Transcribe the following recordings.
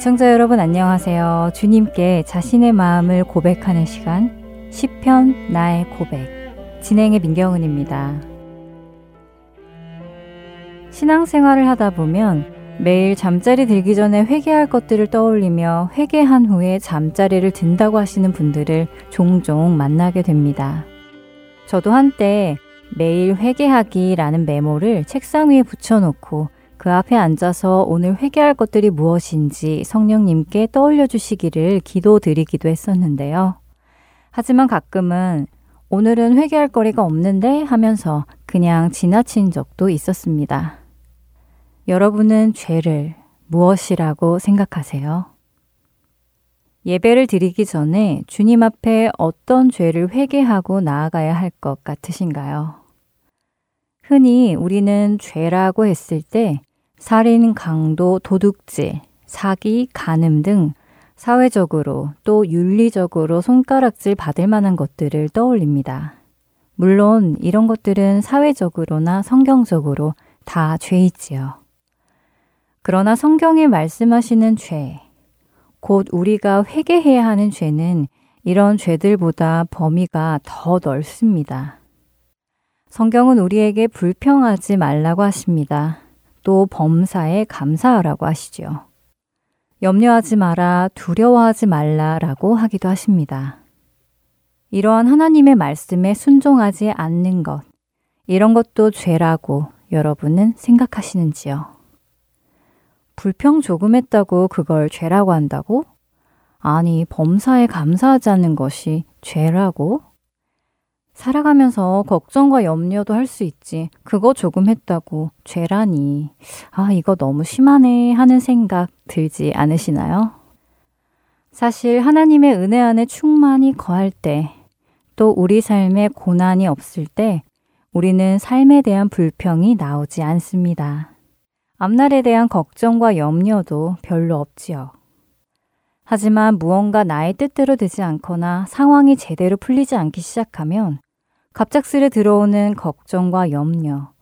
애청자 여러분 안녕하세요. 주님께 자신의 마음을 고백하는 시간 시편 나의 고백 진행의 민경은입니다. 신앙생활을 하다 보면 매일 잠자리 들기 전에 회개할 것들을 떠올리며 회개한 후에 잠자리를 든다고 하시는 분들을 종종 만나게 됩니다. 저도 한때 매일 회개하기라는 메모를 책상 위에 붙여놓고 그 앞에 앉아서 오늘 회개할 것들이 무엇인지 성령님께 떠올려 주시기를 기도드리기도 했었는데요. 하지만 가끔은 오늘은 회개할 거리가 없는데 하면서 그냥 지나친 적도 있었습니다. 여러분은 죄를 무엇이라고 생각하세요? 예배를 드리기 전에 주님 앞에 어떤 죄를 회개하고 나아가야 할 것 같으신가요? 흔히 우리는 죄라고 했을 때 살인, 강도, 도둑질, 사기, 간음 등 사회적으로 또 윤리적으로 손가락질 받을 만한 것들을 떠올립니다. 물론 이런 것들은 사회적으로나 성경적으로 다 죄이지요. 그러나 성경이 말씀하시는 죄, 곧 우리가 회개해야 하는 죄는 이런 죄들보다 범위가 더 넓습니다. 성경은 우리에게 불평하지 말라고 하십니다. 또 범사에 감사하라고 하시지요. 염려하지 마라, 두려워하지 말라라고 하기도 하십니다. 이러한 하나님의 말씀에 순종하지 않는 것, 이런 것도 죄라고 여러분은 생각하시는지요? 불평 조금 했다고 그걸 죄라고 한다고? 아니, 범사에 감사하지 않는 것이 죄라고? 살아가면서 걱정과 염려도 할 수 있지. 그거 조금 했다고 죄라니. 아, 이거 너무 심하네 하는 생각 들지 않으시나요? 사실 하나님의 은혜 안에 충만히 거할 때, 또 우리 삶에 고난이 없을 때, 우리는 삶에 대한 불평이 나오지 않습니다. 앞날에 대한 걱정과 염려도 별로 없지요. 하지만 무언가 나의 뜻대로 되지 않거나 상황이 제대로 풀리지 않기 시작하면 갑작스레 들어오는 걱정과 염려,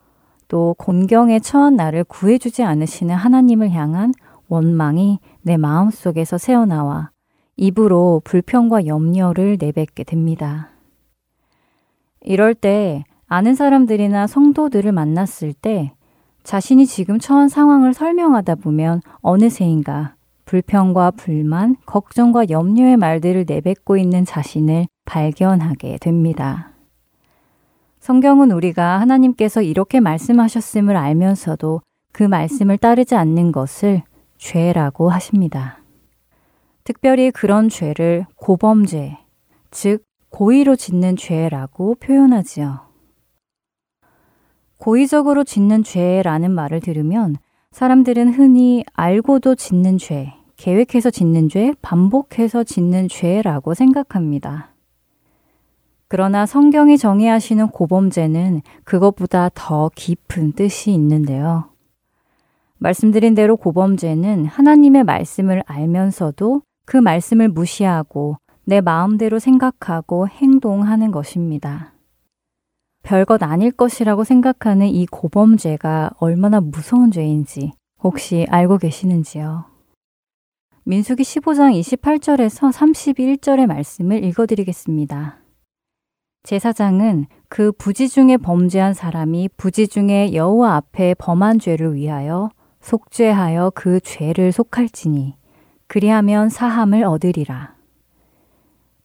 또 곤경에 처한 나를 구해주지 않으시는 하나님을 향한 원망이 내 마음 속에서 새어나와 입으로 불평과 염려를 내뱉게 됩니다. 이럴 때 아는 사람들이나 성도들을 만났을 때 자신이 지금 처한 상황을 설명하다 보면 어느새인가 불평과 불만, 걱정과 염려의 말들을 내뱉고 있는 자신을 발견하게 됩니다. 성경은 우리가 하나님께서 이렇게 말씀하셨음을 알면서도 그 말씀을 따르지 않는 것을 죄라고 하십니다. 특별히 그런 죄를 고범죄, 즉, 고의로 짓는 죄라고 표현하지요. 고의적으로 짓는 죄라는 말을 들으면 사람들은 흔히 알고도 짓는 죄, 계획해서 짓는 죄, 반복해서 짓는 죄라고 생각합니다. 그러나 성경이 정의하시는 고범죄는 그것보다 더 깊은 뜻이 있는데요. 말씀드린 대로 고범죄는 하나님의 말씀을 알면서도 그 말씀을 무시하고 내 마음대로 생각하고 행동하는 것입니다. 별것 아닐 것이라고 생각하는 이 고범죄가 얼마나 무서운 죄인지 혹시 알고 계시는지요? 민수기 15장 28절에서 31절의 말씀을 읽어드리겠습니다. 제사장은 그 부지 중에 범죄한 사람이 부지 중에 여호와 앞에 범한 죄를 위하여 속죄하여 그 죄를 속할지니 그리하면 사함을 얻으리라.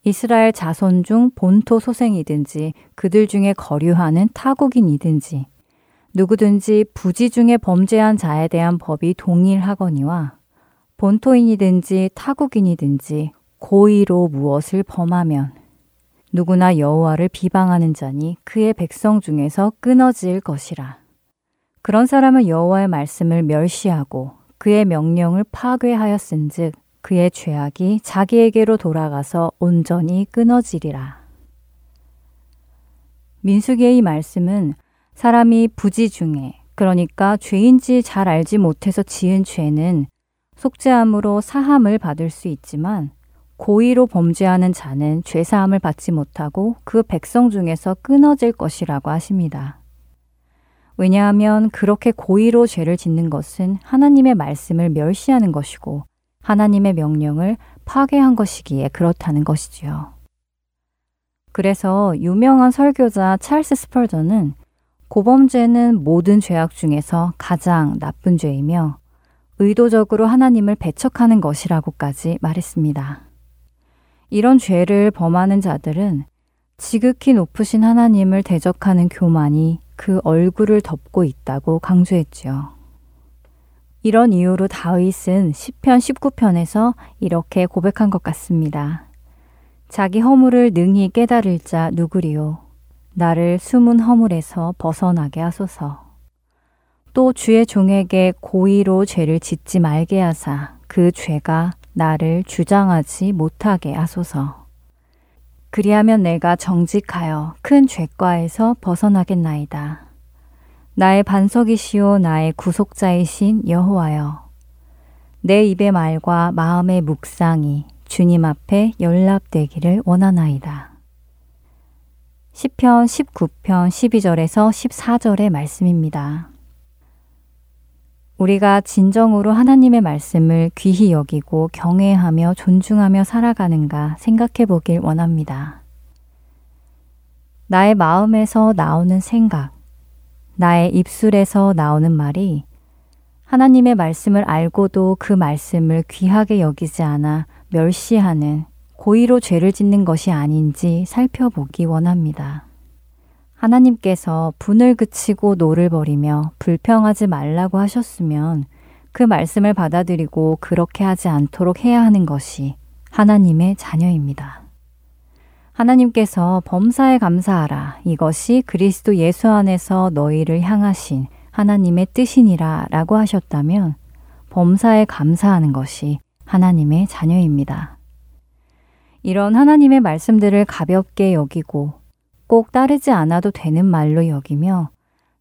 이스라엘 자손 중 본토 소생이든지 그들 중에 거류하는 타국인이든지 누구든지 부지 중에 범죄한 자에 대한 법이 동일하거니와 본토인이든지 타국인이든지 고의로 무엇을 범하면 누구나 여호와를 비방하는 자니 그의 백성 중에서 끊어질 것이라. 그런 사람은 여호와의 말씀을 멸시하고 그의 명령을 파괴하였은즉 그의 죄악이 자기에게로 돌아가서 온전히 끊어지리라. 민수기의 이 말씀은 사람이 부지 중에 그러니까 죄인지 잘 알지 못해서 지은 죄는 속죄함으로 사함을 받을 수 있지만 고의로 범죄하는 자는 죄사함을 받지 못하고 그 백성 중에서 끊어질 것이라고 하십니다. 왜냐하면 그렇게 고의로 죄를 짓는 것은 하나님의 말씀을 멸시하는 것이고 하나님의 명령을 파괴한 것이기에 그렇다는 것이지요. 그래서 유명한 설교자 찰스 스펄전은 고범죄는 모든 죄악 중에서 가장 나쁜 죄이며 의도적으로 하나님을 배척하는 것이라고까지 말했습니다. 이런 죄를 범하는 자들은 지극히 높으신 하나님을 대적하는 교만이 그 얼굴을 덮고 있다고 강조했지요. 이런 이유로 다윗은 10편 19편에서 이렇게 고백한 것 같습니다. 자기 허물을 능히 깨달을 자 누구리요? 나를 숨은 허물에서 벗어나게 하소서. 또 주의 종에게 고의로 죄를 짓지 말게 하사 그 죄가 나를 주장하지 못하게 하소서. 그리하면 내가 정직하여 큰 죄과에서 벗어나겠나이다. 나의 반석이시오 나의 구속자이신 여호와여. 내 입의 말과 마음의 묵상이 주님 앞에 연락되기를 원하나이다. 10편 19편 12절에서 14절의 말씀입니다. 우리가 진정으로 하나님의 말씀을 귀히 여기고 경외하며 존중하며 살아가는가 생각해 보길 원합니다. 나의 마음에서 나오는 생각, 나의 입술에서 나오는 말이 하나님의 말씀을 알고도 그 말씀을 귀하게 여기지 않아 멸시하는 고의로 죄를 짓는 것이 아닌지 살펴보기 원합니다. 하나님께서 분을 그치고 노를 버리며 불평하지 말라고 하셨으면 그 말씀을 받아들이고 그렇게 하지 않도록 해야 하는 것이 하나님의 자녀입니다. 하나님께서 범사에 감사하라. 이것이 그리스도 예수 안에서 너희를 향하신 하나님의 뜻이니라 라고 하셨다면 범사에 감사하는 것이 하나님의 자녀입니다. 이런 하나님의 말씀들을 가볍게 여기고 꼭 따르지 않아도 되는 말로 여기며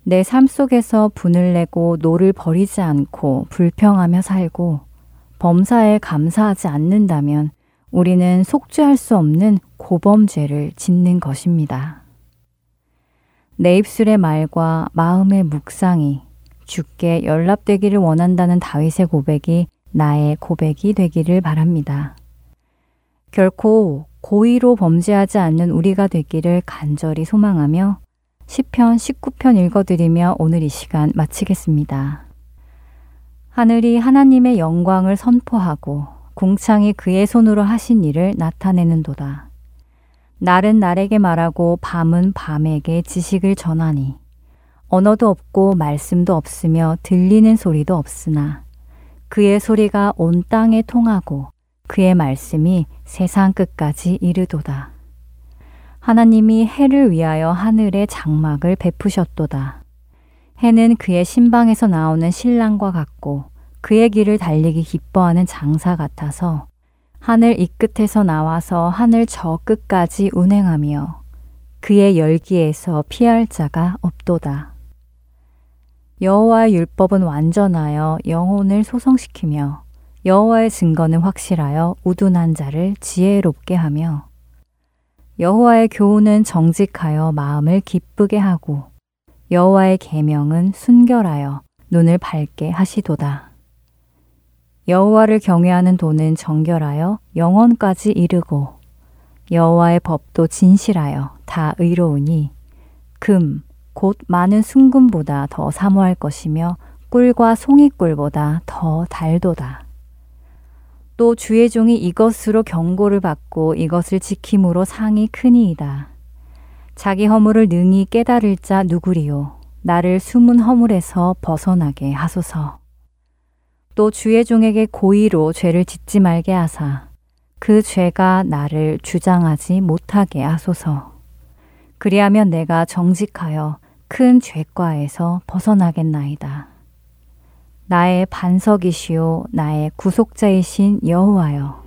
내 삶 속에서 분을 내고 노를 버리지 않고 불평하며 살고 범사에 감사하지 않는다면 우리는 속죄할 수 없는 고범죄를 짓는 것입니다. 내 입술의 말과 마음의 묵상이 주께 연락되기를 원한다는 다윗의 고백이 나의 고백이 되기를 바랍니다. 결코 고의로 범죄하지 않는 우리가 되기를 간절히 소망하며 10편 19편 읽어드리며 오늘 이 시간 마치겠습니다. 하늘이 하나님의 영광을 선포하고 궁창이 그의 손으로 하신 일을 나타내는도다. 날은 날에게 말하고 밤은 밤에게 지식을 전하니 언어도 없고 말씀도 없으며 들리는 소리도 없으나 그의 소리가 온 땅에 통하고 그의 말씀이 세상 끝까지 이르도다. 하나님이 해를 위하여 하늘의 장막을 베푸셨도다. 해는 그의 신방에서 나오는 신랑과 같고 그의 길을 달리기 기뻐하는 장사 같아서 하늘 이 끝에서 나와서 하늘 저 끝까지 운행하며 그의 열기에서 피할 자가 없도다. 여호와의 율법은 완전하여 영혼을 소성시키며 여호와의 증거는 확실하여 우둔한 자를 지혜롭게 하며 여호와의 교훈은 정직하여 마음을 기쁘게 하고 여호와의 계명은 순결하여 눈을 밝게 하시도다. 여호와를 경외하는 도는 정결하여 영원까지 이르고 여호와의 법도 진실하여 다 의로우니 금 곧 많은 순금보다 더 사모할 것이며 꿀과 송이꿀보다 더 달도다. 또 주의 종이 이것으로 경고를 받고 이것을 지킴으로 상이 크니이다. 자기 허물을 능히 깨달을 자 누구리요. 나를 숨은 허물에서 벗어나게 하소서. 또 주의 종에게 고의로 죄를 짓지 말게 하사 그 죄가 나를 주장하지 못하게 하소서. 그리하면 내가 정직하여 큰 죄과에서 벗어나겠나이다. 나의 반석이시요 나의 구속자이신 여호와여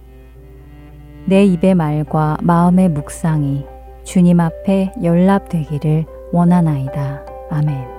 내 입의 말과 마음의 묵상이 주님 앞에 연락되기를 원하나이다. 아멘.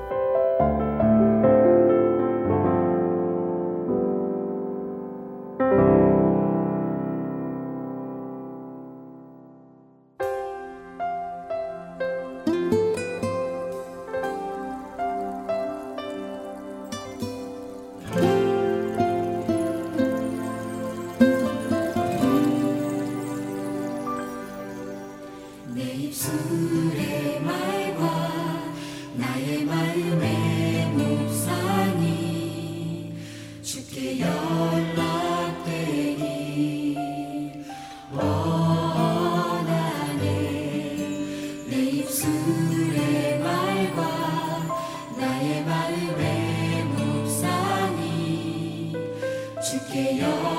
주께 영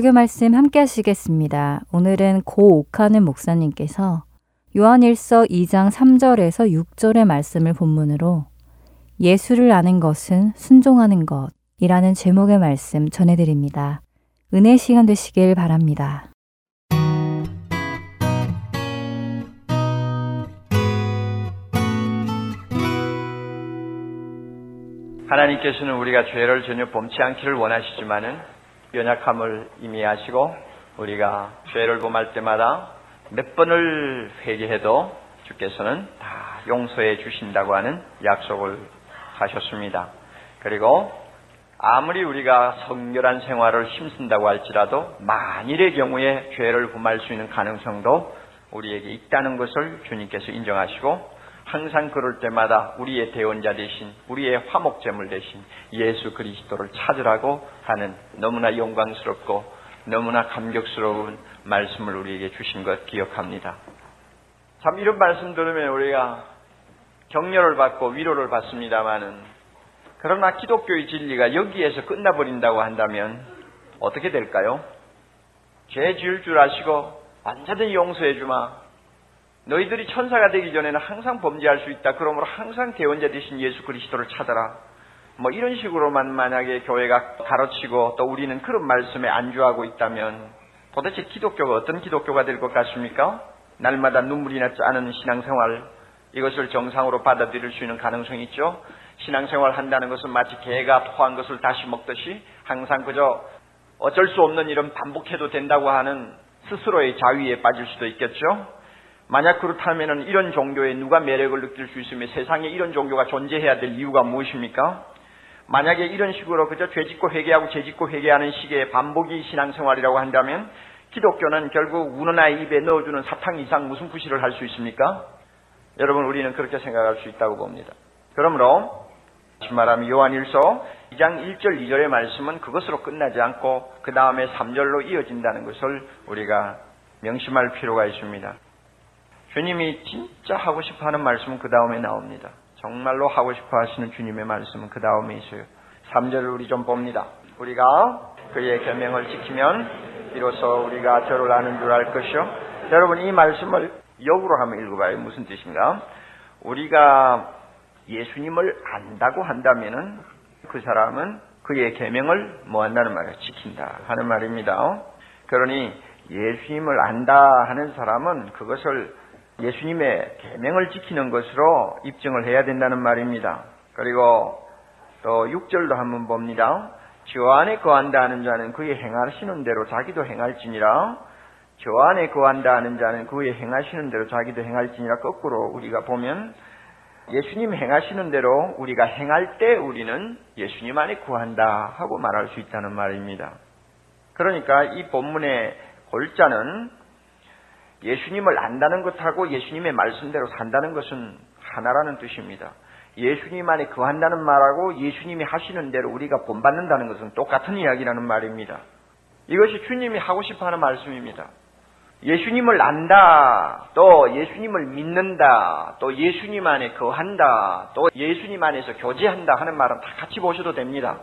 설교 말씀 함께 하시겠습니다. 오늘은 고옥하는 목사님께서 요한일서 2장 3절에서 6절의 말씀을 본문으로 예수를 아는 것은 순종하는 것이라는 제목의 말씀 전해드립니다. 은혜 시간 되시길 바랍니다. 하나님께서는 우리가 죄를 전혀 범치 않기를 원하시지만은 연약함을 이미 아시고 우리가 죄를 범할 때마다 몇 번을 회개해도 주께서는 다 용서해 주신다고 하는 약속을 하셨습니다. 그리고 아무리 우리가 성결한 생활을 힘쓴다고 할지라도 만일의 경우에 죄를 범할 수 있는 가능성도 우리에게 있다는 것을 주님께서 인정하시고 항상 그럴 때마다 우리의 대원자 대신 우리의 화목제물 대신 예수 그리스도를 찾으라고 하는 너무나 영광스럽고 너무나 감격스러운 말씀을 우리에게 주신 것 기억합니다. 참 이런 말씀 들으면 우리가 격려를 받고 위로를 받습니다마는 그러나 기독교의 진리가 여기에서 끝나버린다고 한다면 어떻게 될까요? 죄 지을 줄 아시고 완전히 용서해 주마. 너희들이 천사가 되기 전에는 항상 범죄할 수 있다. 그러므로 항상 대원자 되신 예수 그리스도를 찾아라. 뭐 이런 식으로만 만약에 교회가 가르치고 또 우리는 그런 말씀에 안주하고 있다면 도대체 기독교가 어떤 기독교가 될 것 같습니까? 날마다 눈물이 나지 않은 신앙생활 이것을 정상으로 받아들일 수 있는 가능성이 있죠. 신앙생활 한다는 것은 마치 개가 토한 것을 다시 먹듯이 항상 그저 어쩔 수 없는 일은 반복해도 된다고 하는 스스로의 자위에 빠질 수도 있겠죠. 만약 그렇다면 이런 종교에 누가 매력을 느낄 수 있으며 세상에 이런 종교가 존재해야 될 이유가 무엇입니까? 만약에 이런 식으로 그저 죄짓고 회개하고 죄짓고 회개하는 식의 반복이 신앙생활이라고 한다면 기독교는 결국 우는 아이 입에 넣어주는 사탕 이상 무슨 부실을 할 수 있습니까? 여러분 우리는 그렇게 생각할 수 있다고 봅니다. 그러므로 다시 말하면 요한일서 2장 1절 2절의 말씀은 그것으로 끝나지 않고 그 다음에 3절로 이어진다는 것을 우리가 명심할 필요가 있습니다. 주님이 진짜 하고 싶어 하는 말씀은 그 다음에 나옵니다. 정말로 하고 싶어 하시는 주님의 말씀은 그 다음에 있어요. 3절을 우리 좀 봅니다. 우리가 그의 계명을 지키면 비로소 우리가 저를 아는 줄 알 것이요. 여러분 이 말씀을 역으로 한번 읽어봐요. 무슨 뜻인가? 우리가 예수님을 안다고 한다면은 그 사람은 그의 계명을 뭐 한다는 말이에요. 지킨다 하는 말입니다. 그러니 예수님을 안다 하는 사람은 그것을 예수님의 계명을 지키는 것으로 입증을 해야 된다는 말입니다. 그리고 또 6절도 한번 봅니다. 주 안에 거한다 하는 자는 그의 행하시는 대로 자기도 행할지니라. 주 안에 거한다 하는 자는 그의 행하시는 대로 자기도 행할지니라. 거꾸로 우리가 보면 예수님 행하시는 대로 우리가 행할 때 우리는 예수님 안에 구한다 하고 말할 수 있다는 말입니다. 그러니까 이 본문의 골자는 예수님을 안다는 것하고 예수님의 말씀대로 산다는 것은 하나라는 뜻입니다. 예수님 안에 거한다는 말하고 예수님이 하시는 대로 우리가 본받는다는 것은 똑같은 이야기라는 말입니다. 이것이 주님이 하고 싶어 하는 말씀입니다. 예수님을 안다, 또 예수님을 믿는다, 또 예수님 안에 거한다, 또 예수님 안에서 교제한다 하는 말은 다 같이 보셔도 됩니다.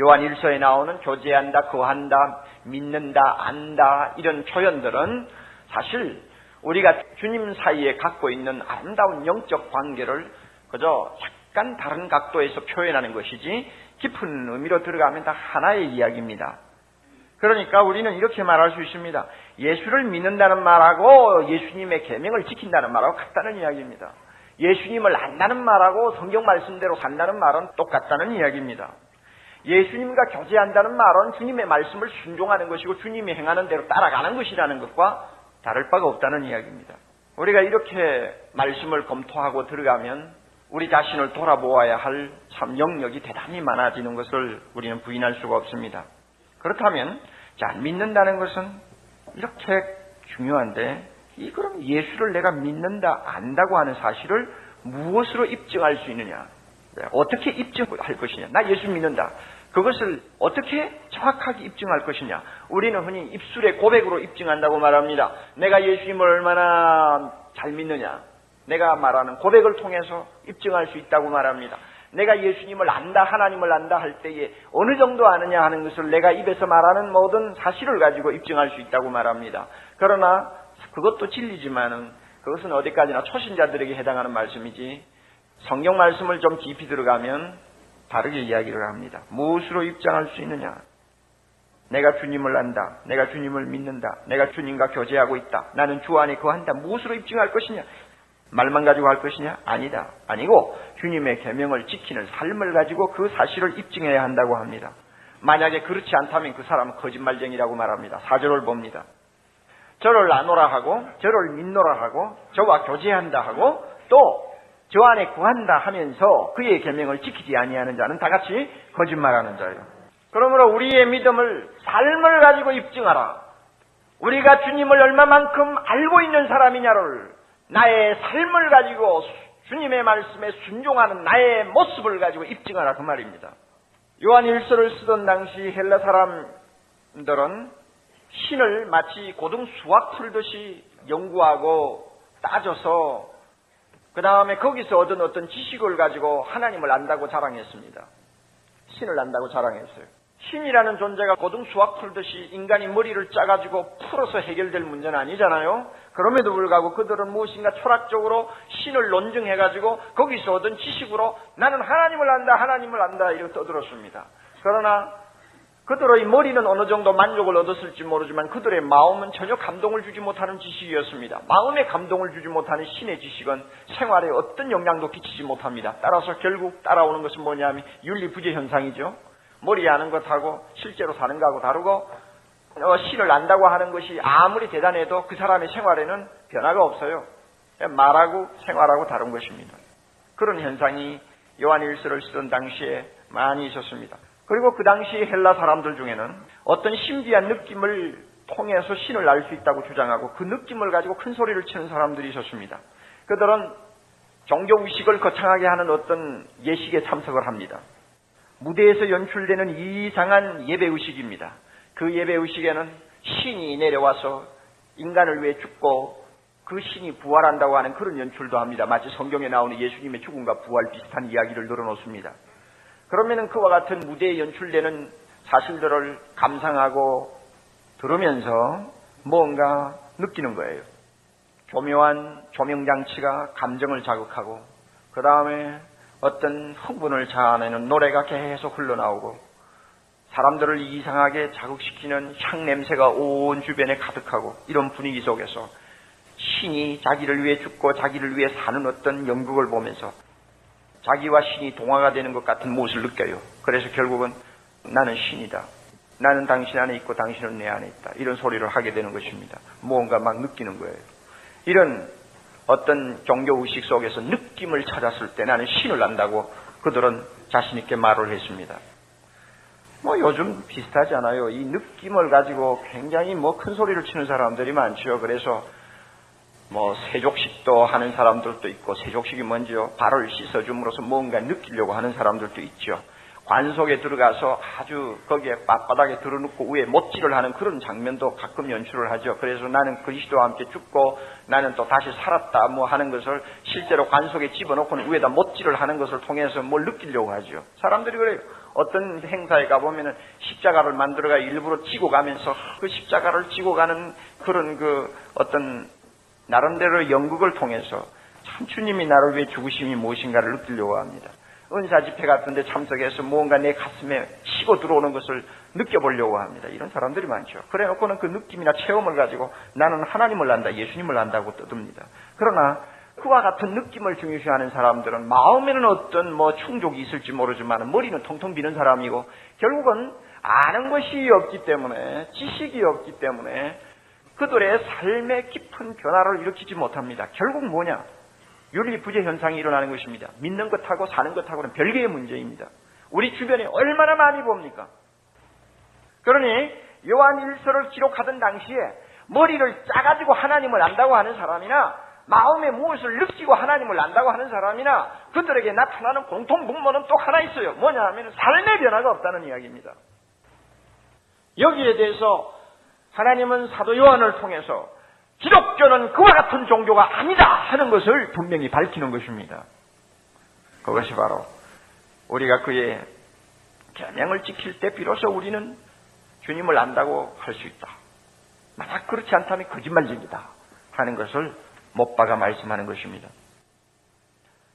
요한 1서에 나오는 교제한다, 거한다, 믿는다, 안다 이런 표현들은 사실 우리가 주님 사이에 갖고 있는 아름다운 영적 관계를 그저 약간 다른 각도에서 표현하는 것이지 깊은 의미로 들어가면 다 하나의 이야기입니다. 그러니까 우리는 이렇게 말할 수 있습니다. 예수를 믿는다는 말하고 예수님의 계명을 지킨다는 말하고 같다는 이야기입니다. 예수님을 안다는 말하고 성경 말씀대로 산다는 말은 똑같다는 이야기입니다. 예수님과 교제한다는 말은 주님의 말씀을 순종하는 것이고 주님이 행하는 대로 따라가는 것이라는 것과 다를 바가 없다는 이야기입니다. 우리가 이렇게 말씀을 검토하고 들어가면 우리 자신을 돌아보아야 할 참 영역이 대단히 많아지는 것을 우리는 부인할 수가 없습니다. 그렇다면 자 믿는다는 것은 이렇게 중요한데 이 그럼 예수를 내가 믿는다 안다고 하는 사실을 무엇으로 입증할 수 있느냐? 네, 어떻게 입증할 것이냐? 나 예수 믿는다. 그것을 어떻게 정확하게 입증할 것이냐? 우리는 흔히 입술의 고백으로 입증한다고 말합니다. 내가 예수님을 얼마나 잘 믿느냐? 내가 말하는 고백을 통해서 입증할 수 있다고 말합니다. 내가 예수님을 안다, 하나님을 안다 할 때에 어느 정도 아느냐 하는 것을 내가 입에서 말하는 모든 사실을 가지고 입증할 수 있다고 말합니다. 그러나 그것도 진리지만은 그것은 어디까지나 초신자들에게 해당하는 말씀이지 성경 말씀을 좀 깊이 들어가면 다르게 이야기를 합니다. 무엇으로 입장할 수 있느냐? 내가 주님을 안다. 내가 주님을 믿는다. 내가 주님과 교제하고 있다. 나는 주 안에 거한다. 무엇으로 입증할 것이냐? 말만 가지고 할 것이냐? 아니다. 아니고 주님의 계명을 지키는 삶을 가지고 그 사실을 입증해야 한다고 합니다. 만약에 그렇지 않다면 그 사람은 거짓말쟁이라고 말합니다. 사절을 봅니다. 저를 나노라 하고 저를 믿노라 하고 저와 교제한다 하고 또 저 안에 구한다 하면서 그의 계명을 지키지 아니하는 자는 다 같이 거짓말하는 자예요. 그러므로 우리의 믿음을 삶을 가지고 입증하라. 우리가 주님을 얼마만큼 알고 있는 사람이냐를 나의 삶을 가지고 주님의 말씀에 순종하는 나의 모습을 가지고 입증하라 그 말입니다. 요한 일서를 쓰던 당시 헬라 사람들은 신을 마치 고등 수학 풀듯이 연구하고 따져서 그 다음에 거기서 얻은 어떤 지식을 가지고 하나님을 안다고 자랑했습니다. 신을 안다고 자랑했어요. 신이라는 존재가 고등 수학 풀듯이 인간이 머리를 짜가지고 풀어서 해결될 문제는 아니잖아요. 그럼에도 불구하고 그들은 무엇인가 철학적으로 신을 논증해가지고 거기서 얻은 지식으로 나는 하나님을 안다, 하나님을 안다 이렇게 떠들었습니다. 그러나 그들의 머리는 어느 정도 만족을 얻었을지 모르지만 그들의 마음은 전혀 감동을 주지 못하는 지식이었습니다. 마음에 감동을 주지 못하는 신의 지식은 생활에 어떤 영향도 끼치지 못합니다. 따라서 결국 따라오는 것은 뭐냐면 윤리 부재 현상이죠. 머리에 아는 것하고 실제로 사는 것하고 다르고 어, 신을 안다고 하는 것이 아무리 대단해도 그 사람의 생활에는 변화가 없어요. 말하고 생활하고 다른 것입니다. 그런 현상이 요한일서를 쓰던 당시에 많이 있었습니다. 그리고 그 당시 헬라 사람들 중에는 어떤 신비한 느낌을 통해서 신을 알 수 있다고 주장하고 그 느낌을 가지고 큰 소리를 치는 사람들이 있었습니다. 그들은 종교 의식을 거창하게 하는 어떤 예식에 참석을 합니다. 무대에서 연출되는 이상한 예배 의식입니다. 그 예배 의식에는 신이 내려와서 인간을 위해 죽고 그 신이 부활한다고 하는 그런 연출도 합니다. 마치 성경에 나오는 예수님의 죽음과 부활 비슷한 이야기를 늘어놓습니다. 그러면은 그와 같은 무대에 연출되는 사실들을 감상하고 들으면서 뭔가 느끼는 거예요. 교묘한 조명장치가 감정을 자극하고 그 다음에 어떤 흥분을 자아내는 노래가 계속 흘러나오고 사람들을 이상하게 자극시키는 향 냄새가 온 주변에 가득하고 이런 분위기 속에서 신이 자기를 위해 죽고 자기를 위해 사는 어떤 연극을 보면서 자기와 신이 동화가 되는 것 같은 모습을 느껴요. 그래서 결국은 나는 신이다. 나는 당신 안에 있고 당신은 내 안에 있다. 이런 소리를 하게 되는 것입니다. 무언가 막 느끼는 거예요. 이런 어떤 종교 의식 속에서 느낌을 찾았을 때 나는 신을 안다고 그들은 자신있게 말을 했습니다. 뭐 요즘 비슷하지 않아요. 이 느낌을 가지고 굉장히 뭐 큰 소리를 치는 사람들이 많죠. 그래서 뭐 세족식도 하는 사람들도 있고 세족식이 뭔지요? 발을 씻어줌으로써 뭔가 느끼려고 하는 사람들도 있죠. 관 속에 들어가서 아주 거기에 빳바닥에 들어눕고 위에 못질을 하는 그런 장면도 가끔 연출을 하죠. 그래서 나는 그리스도와 함께 죽고 나는 또 다시 살았다 뭐 하는 것을 실제로 관 속에 집어넣고는 위에다 못질을 하는 것을 통해서 뭘 느끼려고 하죠. 사람들이 그래요. 어떤 행사에 가보면은 십자가를 만들어가 일부러 지고 가면서 그 십자가를 지고 가는 그런 그 어떤 나름대로 연극을 통해서 참 주님이 나를 위해 죽으심이 무엇인가를 느끼려고 합니다. 은사 집회 같은 데 참석해서 무언가 내 가슴에 치고 들어오는 것을 느껴보려고 합니다. 이런 사람들이 많죠. 그래 놓고는 그 느낌이나 체험을 가지고 나는 하나님을 안다, 예수님을 안다고 떠듭니다. 그러나 그와 같은 느낌을 중요시하는 사람들은 마음에는 어떤 뭐 충족이 있을지 모르지만 머리는 통통 비는 사람이고 결국은 아는 것이 없기 때문에 지식이 없기 때문에 그들의 삶의 깊은 변화를 일으키지 못합니다. 결국 뭐냐? 윤리 부재 현상이 일어나는 것입니다. 믿는 것하고 사는 것하고는 별개의 문제입니다. 우리 주변에 얼마나 많이 봅니까? 그러니 요한 일서를 기록하던 당시에 머리를 짜가지고 하나님을 안다고 하는 사람이나 마음에 무엇을 느끼고 하나님을 안다고 하는 사람이나 그들에게 나타나는 공통 분모는 또 하나 있어요. 뭐냐 하면 삶의 변화가 없다는 이야기입니다. 여기에 대해서 하나님은 사도 요한을 통해서 기독교는 그와 같은 종교가 아니다 하는 것을 분명히 밝히는 것입니다. 그것이 바로 우리가 그의 계명을 지킬 때 비로소 우리는 주님을 안다고 할 수 있다. 만약 그렇지 않다면 거짓말쟁이다 하는 것을 못 박아 말씀하는 것입니다.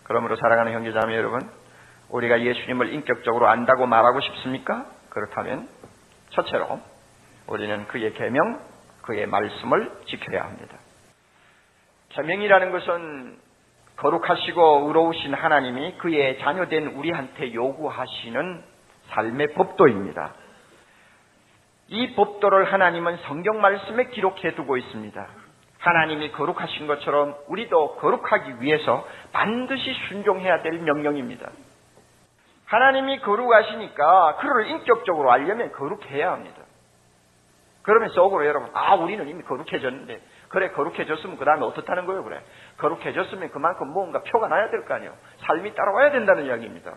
그러므로 사랑하는 형제자매 여러분, 우리가 예수님을 인격적으로 안다고 말하고 싶습니까? 그렇다면 첫째로 우리는 그의 계명, 그의 말씀을 지켜야 합니다. 계명이라는 것은 거룩하시고 의로우신 하나님이 그의 자녀된 우리한테 요구하시는 삶의 법도입니다. 이 법도를 하나님은 성경 말씀에 기록해 두고 있습니다. 하나님이 거룩하신 것처럼 우리도 거룩하기 위해서 반드시 순종해야 될 명령입니다. 하나님이 거룩하시니까 그를 인격적으로 알려면 거룩해야 합니다. 그러면 속으로 여러분, 아, 우리는 이미 거룩해졌는데, 그래, 거룩해졌으면 그 다음에 어떻다는 거예요, 그래? 거룩해졌으면 그만큼 뭔가 표가 나야 될 거 아니에요. 삶이 따라와야 된다는 이야기입니다.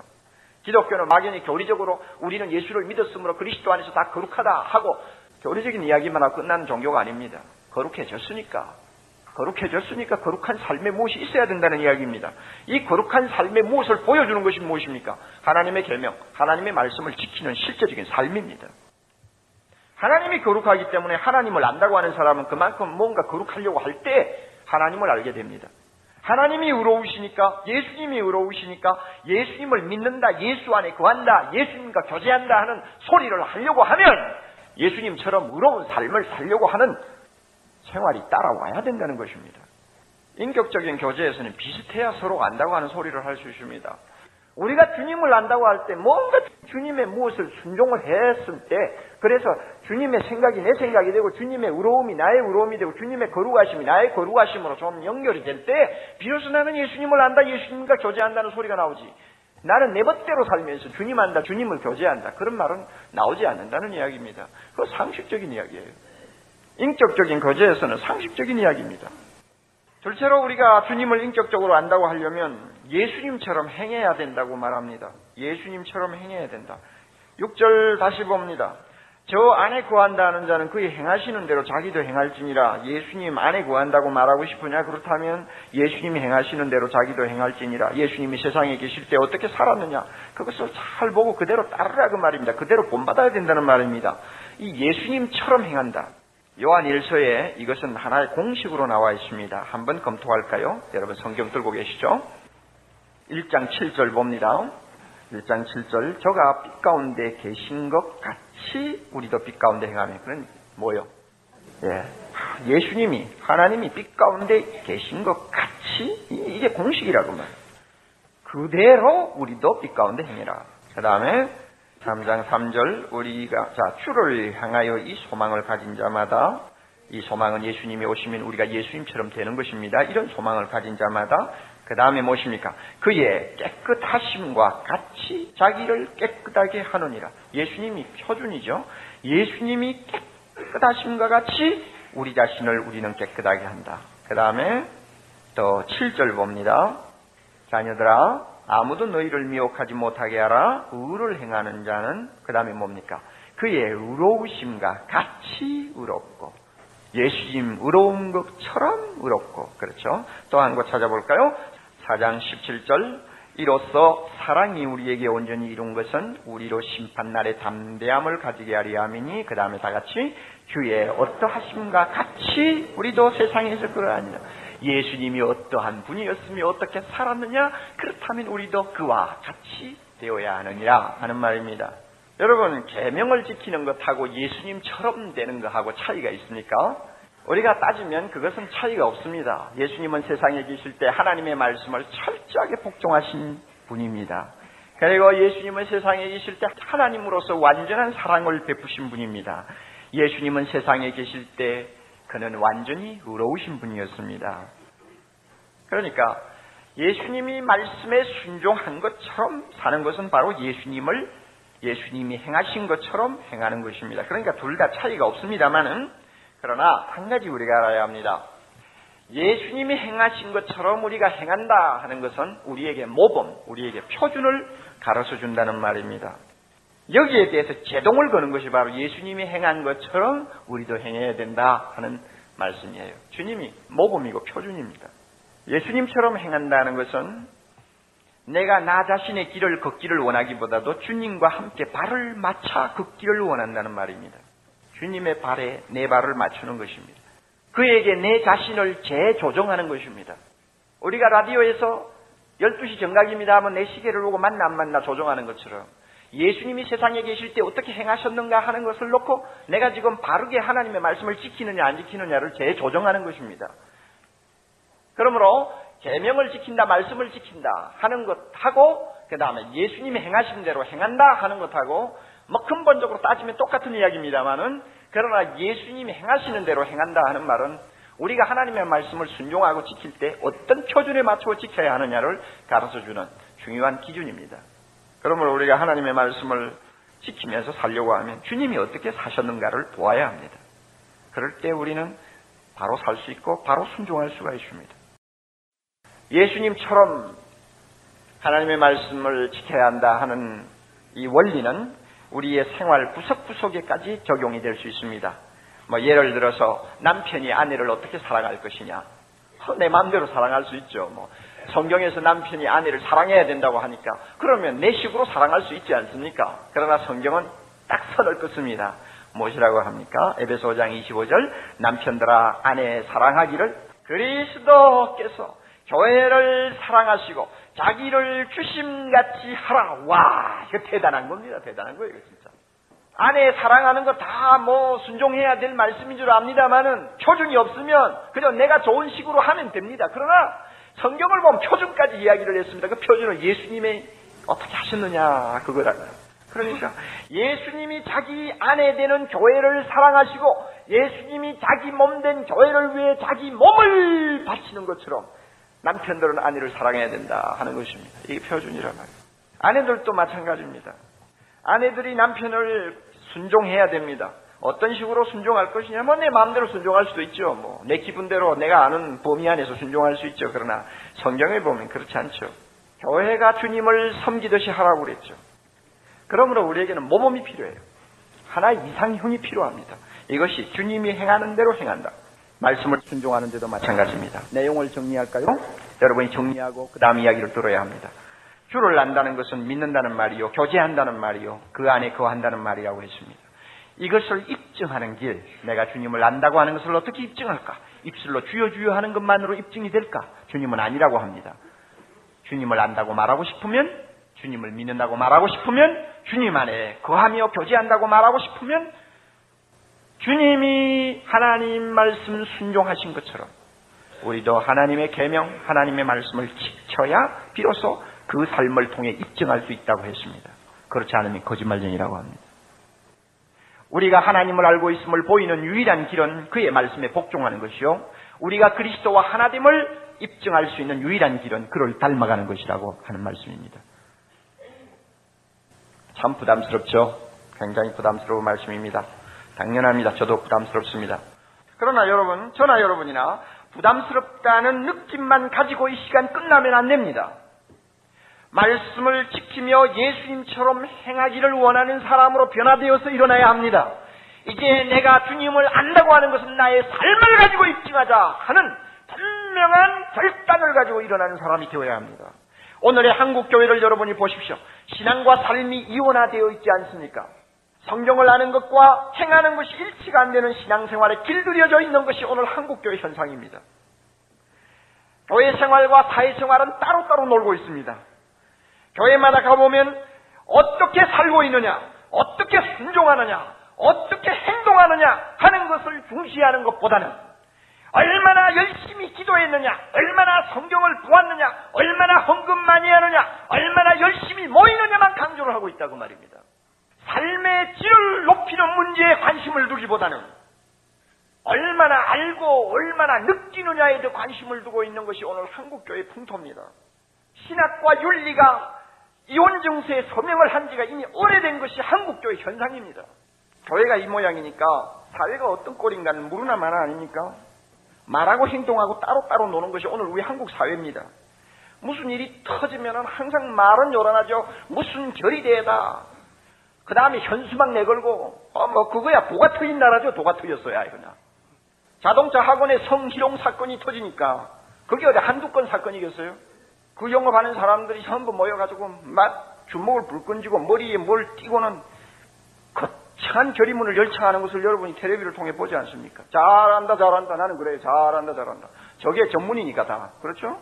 기독교는 막연히 교리적으로 우리는 예수를 믿었으므로 그리스도 안에서 다 거룩하다 하고 교리적인 이야기만 하고 끝나는 종교가 아닙니다. 거룩해졌으니까. 거룩해졌으니까 거룩한 삶의 무엇이 있어야 된다는 이야기입니다. 이 거룩한 삶의 무엇을 보여주는 것이 무엇입니까? 하나님의 계명, 하나님의 말씀을 지키는 실제적인 삶입니다. 하나님이 거룩하기 때문에 하나님을 안다고 하는 사람은 그만큼 뭔가 거룩하려고 할 때 하나님을 알게 됩니다. 하나님이 의로우시니까 예수님이 의로우시니까 예수님을 믿는다 예수 안에 거한다 예수님과 교제한다 하는 소리를 하려고 하면 예수님처럼 의로운 삶을 살려고 하는 생활이 따라와야 된다는 것입니다. 인격적인 교제에서는 비슷해야 서로 안다고 하는 소리를 할 수 있습니다. 우리가 주님을 안다고 할 때 뭔가 주님의 무엇을 순종을 했을 때 그래서 주님의 생각이 내 생각이 되고 주님의 의로움이 나의 의로움이 되고 주님의 거룩하심이 나의 거룩하심으로 좀 연결이 될 때 비로소 나는 예수님을 안다 예수님과 교제한다는 소리가 나오지 나는 내 멋대로 살면서 주님 안다 주님을 교제한다 그런 말은 나오지 않는다는 이야기입니다. 그거 상식적인 이야기예요. 인격적인 거제에서는 상식적인 이야기입니다. 둘째로 우리가 주님을 인격적으로 안다고 하려면 예수님처럼 행해야 된다고 말합니다. 예수님처럼 행해야 된다. 6절 다시 봅니다. 저 안에 구한다는 자는 그의 행하시는 대로 자기도 행할지니라 예수님 안에 구한다고 말하고 싶으냐 그렇다면 예수님이 행하시는 대로 자기도 행할지니라 예수님이 세상에 계실 때 어떻게 살았느냐 그것을 잘 보고 그대로 따르라 그 말입니다 그대로 본받아야 된다는 말입니다 이 예수님처럼 행한다 요한 1서에 이것은 하나의 공식으로 나와 있습니다. 한번 검토할까요? 여러분 성경 들고 계시죠? 1장 7절 봅니다. 1장 7절 저가 빛 가운데 계신 것 같이 우리도 빛 가운데 행하면 그런 뭐요? 예. 예수님이 하나님이 빛 가운데 계신 것 같이 이게 공식이라고 말이에요. 그대로 우리도 빛 가운데 행해라. 그 다음에 3장 3절 우리가 자 주를 향하여 이 소망을 가진 자마다 이 소망은 예수님이 오시면 우리가 예수님처럼 되는 것입니다. 이런 소망을 가진 자마다 그 다음에 무엇입니까? 그의 깨끗하심과 같이 자기를 깨끗하게 하느니라. 예수님이 표준이죠. 예수님이 깨끗하심과 같이 우리 자신을 우리는 깨끗하게 한다. 그 다음에 또 7절 봅니다. 자녀들아 아무도 너희를 미혹하지 못하게 하라. 의를 행하는 자는 그 다음에 뭡니까? 그의 의로우심과 같이 의롭고 예수님 의로운 것처럼 의롭고 그렇죠? 또 한 거 찾아볼까요? 4장 17절 이로써 사랑이 우리에게 온전히 이룬 것은 우리로 심판날의 담대함을 가지게 하리 함이니 그 다음에 다 같이 주의 어떠하심과 같이 우리도 세상에서 그러하니라 예수님이 어떠한 분이었으며 어떻게 살았느냐? 그렇다면 우리도 그와 같이 되어야 하느니라 하는 말입니다. 여러분, 계명을 지키는 것하고 예수님처럼 되는 것하고 차이가 있습니까? 우리가 따지면 그것은 차이가 없습니다. 예수님은 세상에 계실 때 하나님의 말씀을 철저하게 복종하신 분입니다. 그리고 예수님은 세상에 계실 때 하나님으로서 완전한 사랑을 베푸신 분입니다. 예수님은 세상에 계실 때 그는 완전히 의로우신 분이었습니다. 그러니까 예수님이 말씀에 순종한 것처럼 사는 것은 바로 예수님을 예수님이 행하신 것처럼 행하는 것입니다. 그러니까 둘 다 차이가 없습니다만은 그러나 한 가지 우리가 알아야 합니다. 예수님이 행하신 것처럼 우리가 행한다 하는 것은 우리에게 모범, 우리에게 표준을 가르쳐 준다는 말입니다. 여기에 대해서 제동을 거는 것이 바로 예수님이 행한 것처럼 우리도 행해야 된다 하는 말씀이에요. 주님이 모범이고 표준입니다. 예수님처럼 행한다는 것은 내가 나 자신의 길을 걷기를 원하기보다도 주님과 함께 발을 맞춰 걷기를 원한다는 말입니다. 주님의 발에 내 발을 맞추는 것입니다. 그에게 내 자신을 재조정하는 것입니다. 우리가 라디오에서 12시 정각입니다 하면 내 시계를 보고 만나 안 만나 조정하는 것처럼 예수님이 세상에 계실 때 어떻게 행하셨는가 하는 것을 놓고 내가 지금 바르게 하나님의 말씀을 지키느냐 안 지키느냐를 재조정하는 것입니다. 그러므로 계명을 지킨다, 말씀을 지킨다 하는 것하고 그 다음에 예수님이 행하신 대로 행한다 하는 것하고 뭐 근본적으로 따지면 똑같은 이야기입니다만은 그러나 예수님이 행하시는 대로 행한다 하는 말은 우리가 하나님의 말씀을 순종하고 지킬 때 어떤 표준에 맞추어 지켜야 하느냐를 가르쳐 주는 중요한 기준입니다. 그러므로 우리가 하나님의 말씀을 지키면서 살려고 하면 주님이 어떻게 사셨는가를 보아야 합니다. 그럴 때 우리는 바로 살 수 있고 바로 순종할 수가 있습니다. 예수님처럼 하나님의 말씀을 지켜야 한다 하는 이 원리는 우리의 생활 구석구석에까지 적용이 될 수 있습니다. 뭐 예를 들어서 남편이 아내를 어떻게 사랑할 것이냐. 내 마음대로 사랑할 수 있죠. 뭐 성경에서 남편이 아내를 사랑해야 된다고 하니까 그러면 내 식으로 사랑할 수 있지 않습니까? 그러나 성경은 딱 선을 긋습니다. 무엇이라고 합니까? 에베소 5장 25절 남편들아 아내 사랑하기를 그리스도께서 교회를 사랑하시고 자기를 주심같이 하라. 와, 이거 대단한 겁니다. 대단한 거예요, 이거 진짜. 아내 사랑하는 거 다 뭐 순종해야 될 말씀인 줄 압니다만은 표준이 없으면 그냥 내가 좋은 식으로 하면 됩니다. 그러나 성경을 보면 표준까지 이야기를 했습니다. 그 표준은 예수님의 어떻게 하셨느냐 그거라요. 그러니까 예수님이 자기 아내 되는 교회를 사랑하시고 예수님이 자기 몸 된 교회를 위해 자기 몸을 바치는 것처럼 남편들은 아내를 사랑해야 된다 하는 것입니다. 이게 표준이란 말이에요. 아내들도 마찬가지입니다. 아내들이 남편을 순종해야 됩니다. 어떤 식으로 순종할 것이냐면 뭐내 마음대로 순종할 수도 있죠. 뭐 내 기분대로 내가 아는 범위 안에서 순종할 수 있죠. 그러나 성경에 보면 그렇지 않죠. 교회가 주님을 섬기듯이 하라고 그랬죠. 그러므로 우리에게는 모범이 필요해요. 하나의 이상형이 필요합니다. 이것이 주님이 행하는 대로 행한다. 말씀을 순종하는 데도 마찬가지입니다. 내용을 정리할까요? 여러분이 정리하고 그 다음 이야기를 들어야 합니다. 주를 안다는 것은 믿는다는 말이요, 교제한다는 말이요, 그 안에 거한다는 말이라고 했습니다. 이것을 입증하는 길, 내가 주님을 안다고 하는 것을 어떻게 입증할까? 입술로 주여 주여 하는 것만으로 입증이 될까? 주님은 아니라고 합니다. 주님을 안다고 말하고 싶으면, 주님을 믿는다고 말하고 싶으면, 주님 안에 거하며 교제한다고 말하고 싶으면, 주님이 하나님 말씀 순종하신 것처럼 우리도 하나님의 계명, 하나님의 말씀을 지켜야 비로소 그 삶을 통해 입증할 수 있다고 했습니다. 그렇지 않으면 거짓말쟁이라고 합니다. 우리가 하나님을 알고 있음을 보이는 유일한 길은 그의 말씀에 복종하는 것이요. 우리가 그리스도와 하나됨을 입증할 수 있는 유일한 길은 그를 닮아가는 것이라고 하는 말씀입니다. 참 부담스럽죠? 굉장히 부담스러운 말씀입니다. 당연합니다. 저도 부담스럽습니다. 그러나 여러분, 저나 여러분이나 부담스럽다는 느낌만 가지고 이 시간 끝나면 안 됩니다. 말씀을 지키며 예수님처럼 행하기를 원하는 사람으로 변화되어서 일어나야 합니다. 이제 내가 주님을 안다고 하는 것은 나의 삶을 가지고 입증하자 하는 분명한 결단을 가지고 일어나는 사람이 되어야 합니다. 오늘의 한국 교회를 여러분이 보십시오. 신앙과 삶이 이원화되어 있지 않습니까? 성경을 아는 것과 행하는 것이 일치가 안 되는 신앙생활에 길들여져 있는 것이 오늘 한국교회 현상입니다. 교회 생활과 사회 생활은 따로따로 놀고 있습니다. 교회마다 가보면 어떻게 살고 있느냐, 어떻게 순종하느냐, 어떻게 행동하느냐 하는 것을 중시하는 것보다는 얼마나 열심히 기도했느냐, 얼마나 성경을 보았느냐, 얼마나 헌금 많이 하느냐, 얼마나 열심히 모이느냐만 강조를 하고 있다고 말입니다. 문제에 관심을 두기보다는 얼마나 알고 얼마나 느끼느냐에 더 관심을 두고 있는 것이 오늘 한국교회 풍토입니다. 신학과 윤리가 이혼 증세에 서명을 한 지가 이미 오래된 것이 한국교회 현상입니다. 교회가 이 모양이니까 사회가 어떤 꼴인가는 모르나 마나 아닙니까? 말하고 행동하고 따로따로 노는 것이 오늘 우리 한국 사회입니다. 무슨 일이 터지면 항상 말은 요란하죠. 무슨 결이 되다. 그 다음에 현수막 내걸고, 어, 뭐, 그거야. 도가 터진 나라죠. 도가 터졌어야, 그냥. 자동차 학원에 성희롱 사건이 터지니까, 그게 어디 한두 건 사건이겠어요? 그 영업하는 사람들이 전부 모여가지고, 막 주먹을 불 끈지고, 머리에 뭘 띄고는, 거창한 결의문을 열창하는 것을 여러분이 텔레비를 통해 보지 않습니까? 잘한다, 잘한다. 나는 그래요. 잘한다, 잘한다. 저게 전문이니까 다. 그렇죠?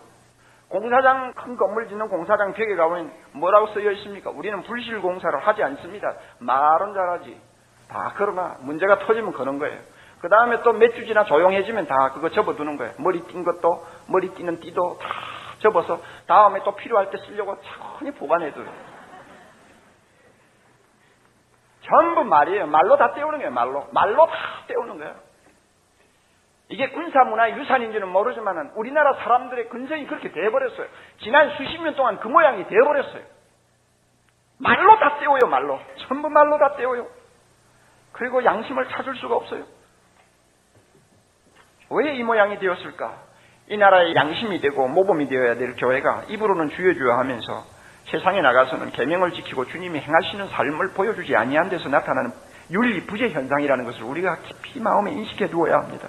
공사장 큰 건물 짓는 공사장 벽에 가보면 뭐라고 쓰여 있습니까? 우리는 불실 공사를 하지 않습니다. 말은 잘하지. 다 그러나 문제가 터지면 그런 거예요. 그 다음에 또 몇 주 지나 조용해지면 다 그거 접어두는 거예요. 머리 띈 것도 머리 띄는 띠도 다 접어서 다음에 또 필요할 때 쓰려고 천천히 보관해둬요. 전부 말이에요. 말로 다 때우는 거예요. 말로. 말로 다 때우는 거예요. 이게 군사문화의 유산인지는 모르지만 우리나라 사람들의 근성이 그렇게 돼버렸어요. 지난 수십 년 동안 그 모양이 돼버렸어요. 말로 다 떼워요, 말로. 전부 말로 다 떼워요. 그리고 양심을 찾을 수가 없어요. 왜 이 모양이 되었을까? 이 나라의 양심이 되고 모범이 되어야 될 교회가 입으로는 주여 주여 하면서 세상에 나가서는 계명을 지키고 주님이 행하시는 삶을 보여주지 아니한 데서 나타나는 윤리 부재 현상이라는 것을 우리가 깊이 마음에 인식해 두어야 합니다.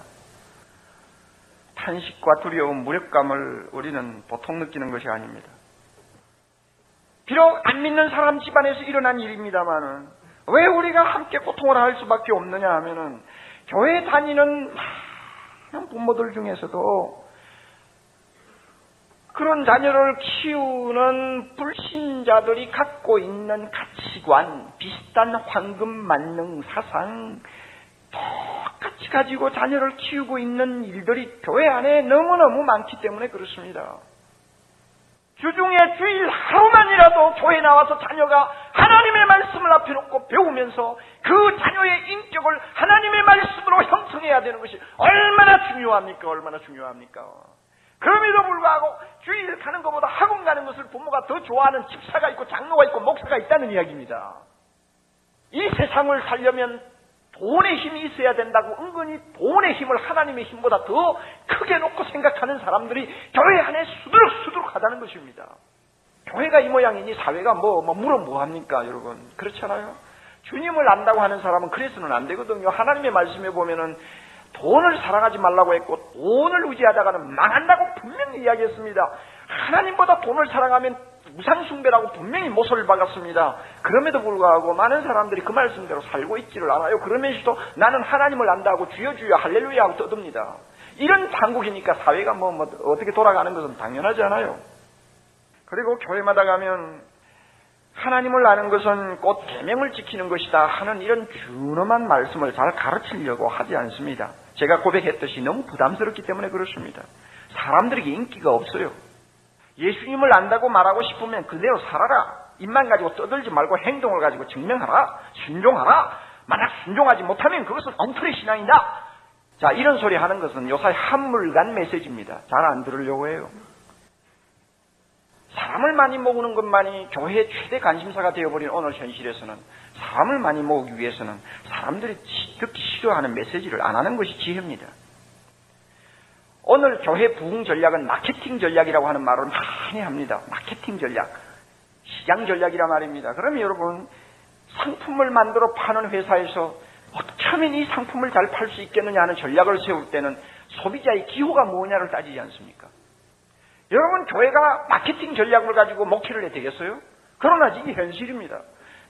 탄식과 두려움, 무력감을 우리는 보통 느끼는 것이 아닙니다. 비록 안 믿는 사람 집안에서 일어난 일입니다만은 왜 우리가 함께 고통을 할 수밖에 없느냐 하면은 교회 다니는 많은 부모들 중에서도 그런 자녀를 키우는 불신자들이 갖고 있는 가치관, 비슷한 황금 만능 사상, 똑 같이 가지고 자녀를 키우고 있는 일들이 교회 안에 너무너무 많기 때문에 그렇습니다. 주중에 주일 하루만이라도 교회 나와서 자녀가 하나님의 말씀을 앞에 놓고 배우면서 그 자녀의 인격을 하나님의 말씀으로 형성해야 되는 것이 얼마나 중요합니까? 얼마나 중요합니까? 그럼에도 불구하고 주일 가는 것보다 학원 가는 것을 부모가 더 좋아하는 집사가 있고 장로가 있고 목사가 있다는 이야기입니다. 이 세상을 살려면 돈의 힘이 있어야 된다고 은근히 돈의 힘을 하나님의 힘보다 더 크게 놓고 생각하는 사람들이 교회 안에 수두룩수두룩 하다는 것입니다. 교회가 이 모양이니 사회가 뭐, 뭐, 물어 뭐합니까, 여러분? 그렇잖아요? 주님을 안다고 하는 사람은 그래서는 안 되거든요. 하나님의 말씀에 보면은 돈을 사랑하지 말라고 했고 돈을 의지하다가는 망한다고 분명히 이야기했습니다. 하나님보다 돈을 사랑하면 무상숭배라고 분명히 모서를 박았습니다. 그럼에도 불구하고 많은 사람들이 그 말씀대로 살고 있지를 않아요. 그러면서도 나는 하나님을 안다고 주여 주여 할렐루야 하고 떠듭니다. 이런 당국이니까 사회가 뭐, 뭐 어떻게 돌아가는 것은 당연하지 않아요. 그리고 교회마다 가면 하나님을 아는 것은 곧 계명을 지키는 것이다 하는 이런 준엄한 말씀을 잘 가르치려고 하지 않습니다. 제가 고백했듯이 너무 부담스럽기 때문에 그렇습니다. 사람들에게 인기가 없어요. 예수님을 안다고 말하고 싶으면 그대로 살아라. 입만 가지고 떠들지 말고 행동을 가지고 증명하라. 순종하라. 만약 순종하지 못하면 그것은 엉터리 신앙이다. 자, 이런 소리 하는 것은 요사이 한물간 메시지입니다. 잘 안 들으려고 해요. 사람을 많이 모으는 것만이 교회의 최대 관심사가 되어버린 오늘 현실에서는 사람을 많이 모으기 위해서는 사람들이 듣기 싫어하는 메시지를 안 하는 것이 지혜입니다. 오늘 교회 부흥 전략은 마케팅 전략이라고 하는 말을 많이 합니다. 마케팅 전략. 시장 전략이란 말입니다. 그러면 여러분, 상품을 만들어 파는 회사에서 어떻게 하면 이 상품을 잘 팔 수 있겠느냐 하는 전략을 세울 때는 소비자의 기호가 뭐냐를 따지지 않습니까? 여러분, 교회가 마케팅 전략을 가지고 목표를 해 되겠어요? 그러나 이게 현실입니다.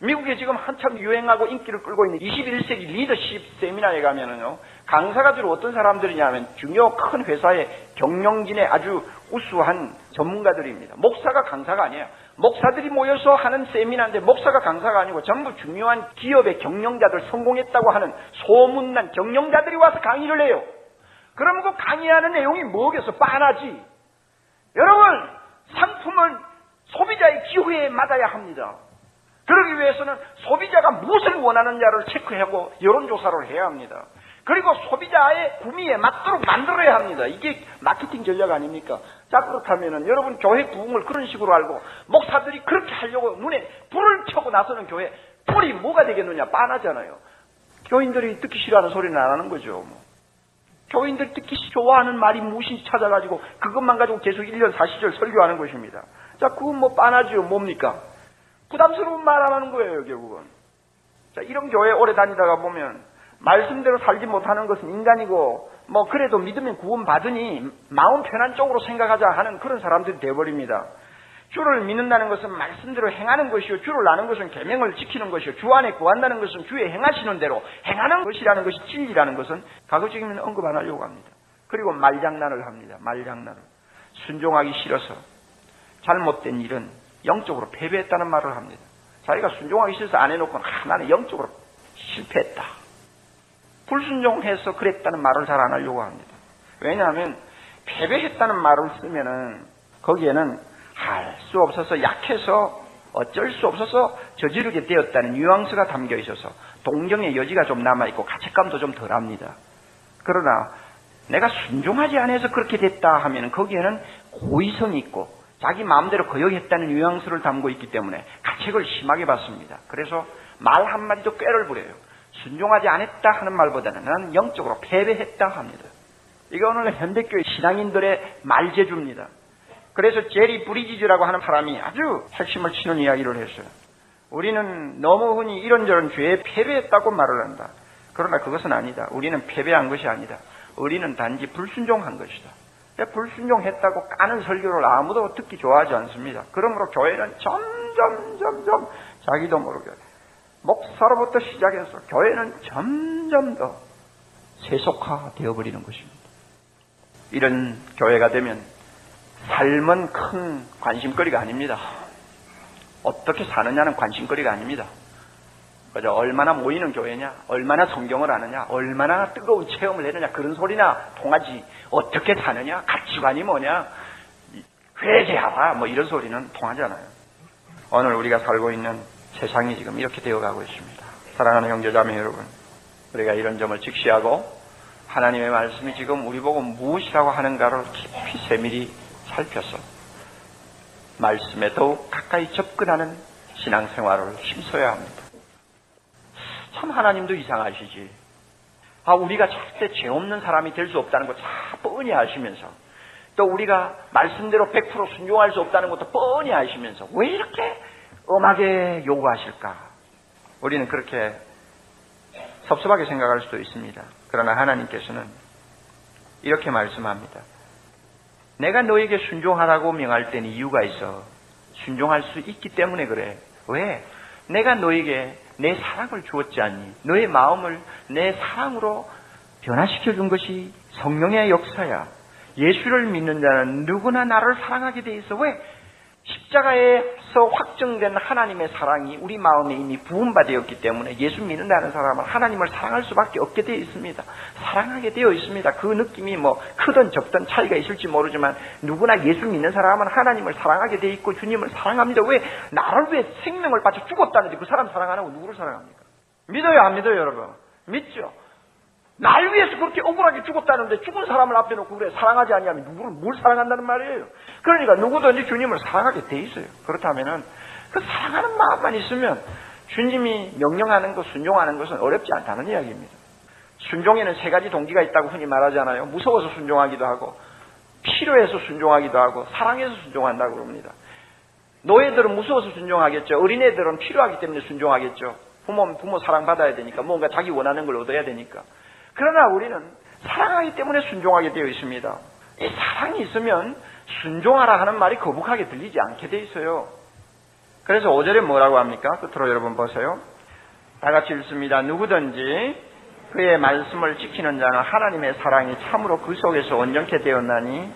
미국에 지금 한참 유행하고 인기를 끌고 있는 21세기 리더십 세미나에 가면은요, 강사가 주로 어떤 사람들이냐면 중요 큰 회사의 경영진의 아주 우수한 전문가들입니다. 목사가 강사가 아니에요. 목사들이 모여서 하는 세미나인데 목사가 강사가 아니고 전부 중요한 기업의 경영자들 성공했다고 하는 소문난 경영자들이 와서 강의를 해요. 그러면 그 강의하는 내용이 뭐겠어? 빤하지. 여러분, 상품은 소비자의 기호에 맞아야 합니다. 그러기 위해서는 소비자가 무엇을 원하느냐를 체크하고 여론조사를 해야 합니다. 그리고 소비자의 구미에 맞도록 만들어야 합니다. 이게 마케팅 전략 아닙니까? 자, 그렇다면은 여러분 교회 부흥을 그런 식으로 알고 목사들이 그렇게 하려고 눈에 불을 켜고 나서는 교회 불이 뭐가 되겠느냐? 빤하잖아요. 교인들이 듣기 싫어하는 소리는 안 하는 거죠. 뭐. 교인들 듣기 좋아하는 말이 무엇인지 찾아가지고 그것만 가지고 계속 1년 40절 설교하는 것입니다. 자, 그건 뭐 빤하죠. 뭡니까? 부담스러운 말 안 하는 거예요, 결국은. 자, 이런 교회 오래 다니다가 보면 말씀대로 살지 못하는 것은 인간이고 뭐 그래도 믿으면 구원 받으니 마음 편한 쪽으로 생각하자 하는 그런 사람들이 되어버립니다. 주를 믿는다는 것은 말씀대로 행하는 것이요 주를 아는 것은 계명을 지키는 것이요 주 안에 구한다는 것은 주의 행하시는 대로 행하는 것이라는 것이 진리라는 것은 가급적이면 언급 안 하려고 합니다. 그리고 말장난을 합니다. 말장난을 순종하기 싫어서 잘못된 일은 영적으로 패배했다는 말을 합니다. 자기가 순종하기 싫어서 안 해놓고 아, 나는 영적으로 실패했다. 불순종해서 그랬다는 말을 잘 안 하려고 합니다. 왜냐하면 패배했다는 말을 쓰면은 거기에는 할 수 없어서 약해서 어쩔 수 없어서 저지르게 되었다는 뉘앙스가 담겨 있어서 동정의 여지가 좀 남아있고 가책감도 좀 덜합니다. 그러나 내가 순종하지 않아서 그렇게 됐다 하면 거기에는 고의성이 있고 자기 마음대로 거역했다는 뉘앙스를 담고 있기 때문에 가책을 심하게 받습니다. 그래서 말 한마디도 꾀를 부려요. 순종하지 않았다 하는 말보다는 나는 영적으로 패배했다 합니다. 이게 오늘 현대교회 신앙인들의 말재주입니다. 그래서 제리 브리지즈라고 하는 사람이 아주 핵심을 치는 이야기를 했어요. 우리는 너무 흔히 이런저런 죄에 패배했다고 말을 한다. 그러나 그것은 아니다. 우리는 패배한 것이 아니다. 우리는 단지 불순종한 것이다. 불순종했다고 까는 설교를 아무도 듣기 좋아하지 않습니다. 그러므로 교회는 점점 점점 자기도 모르게 목사로부터 시작해서 교회는 점점 더 세속화되어 버리는 것입니다. 이런 교회가 되면 삶은 큰 관심거리가 아닙니다. 어떻게 사느냐는 관심거리가 아닙니다. 그죠? 얼마나 모이는 교회냐, 얼마나 성경을 아느냐, 얼마나 뜨거운 체험을 했느냐 그런 소리나 통하지. 어떻게 사느냐, 가치관이 뭐냐, 회개하라 뭐 이런 소리는 통하잖아요. 오늘 우리가 살고 있는 세상이 지금 이렇게 되어가고 있습니다. 사랑하는 형제자매 여러분, 우리가 이런 점을 직시하고 하나님의 말씀이 지금 우리 보고 무엇이라고 하는가를 깊이 세밀히 살펴서 말씀에 더욱 가까이 접근하는 신앙생활을 힘써야 합니다. 참 하나님도 이상하시지. 아, 우리가 절대 죄 없는 사람이 될 수 없다는 거 참 뻔히 아시면서 또 우리가 말씀대로 100% 순종할 수 없다는 것도 뻔히 아시면서 왜 이렇게 엄하게 요구하실까? 우리는 그렇게 섭섭하게 생각할 수도 있습니다. 그러나 하나님께서는 이렇게 말씀합니다. 내가 너에게 순종하라고 명할 때는 이유가 있어. 순종할 수 있기 때문에 그래. 왜? 내가 너에게 내 사랑을 주었지 않니? 너의 마음을 내 사랑으로 변화시켜 준 것이 성령의 역사야. 예수를 믿는 자는 누구나 나를 사랑하게 돼 있어. 왜? 십자가에서 확정된 하나님의 사랑이 우리 마음에 이미 부음받되었기 때문에 예수 믿는다는 사람은 하나님을 사랑할 수밖에 없게 되어 있습니다. 사랑하게 되어 있습니다. 그 느낌이 뭐 크든 적든 차이가 있을지 모르지만 누구나 예수 믿는 사람은 하나님을 사랑하게 되어 있고 주님을 사랑합니다. 왜? 나를 위해 생명을 바쳐 죽었다는데 그 사람 사랑 안 하고 누구를 사랑합니까? 믿어요, 안 믿어요, 여러분? 믿죠? 날 위해서 그렇게 억울하게 죽었다는데 죽은 사람을 앞에 놓고 그래 사랑하지 아니하면 누구를 뭘 사랑한다는 말이에요. 그러니까 누구든지 주님을 사랑하게 돼 있어요. 그렇다면은 그 사랑하는 마음만 있으면 주님이 명령하는 것, 순종하는 것은 어렵지 않다는 이야기입니다. 순종에는 세 가지 동기가 있다고 흔히 말하잖아요. 무서워서 순종하기도 하고 필요해서 순종하기도 하고 사랑해서 순종한다고 그럽니다. 노예들은 무서워서 순종하겠죠. 어린애들은 필요하기 때문에 순종하겠죠. 부모 부모 사랑 받아야 되니까 뭔가 자기 원하는 걸 얻어야 되니까. 그러나 우리는 사랑하기 때문에 순종하게 되어 있습니다. 이 사랑이 있으면 순종하라 하는 말이 거북하게 들리지 않게 돼 있어요. 그래서 5절에 뭐라고 합니까? 끝으로 여러분 보세요. 다 같이 읽습니다. 누구든지 그의 말씀을 지키는 자는 하나님의 사랑이 참으로 그 속에서 온전케 되었나니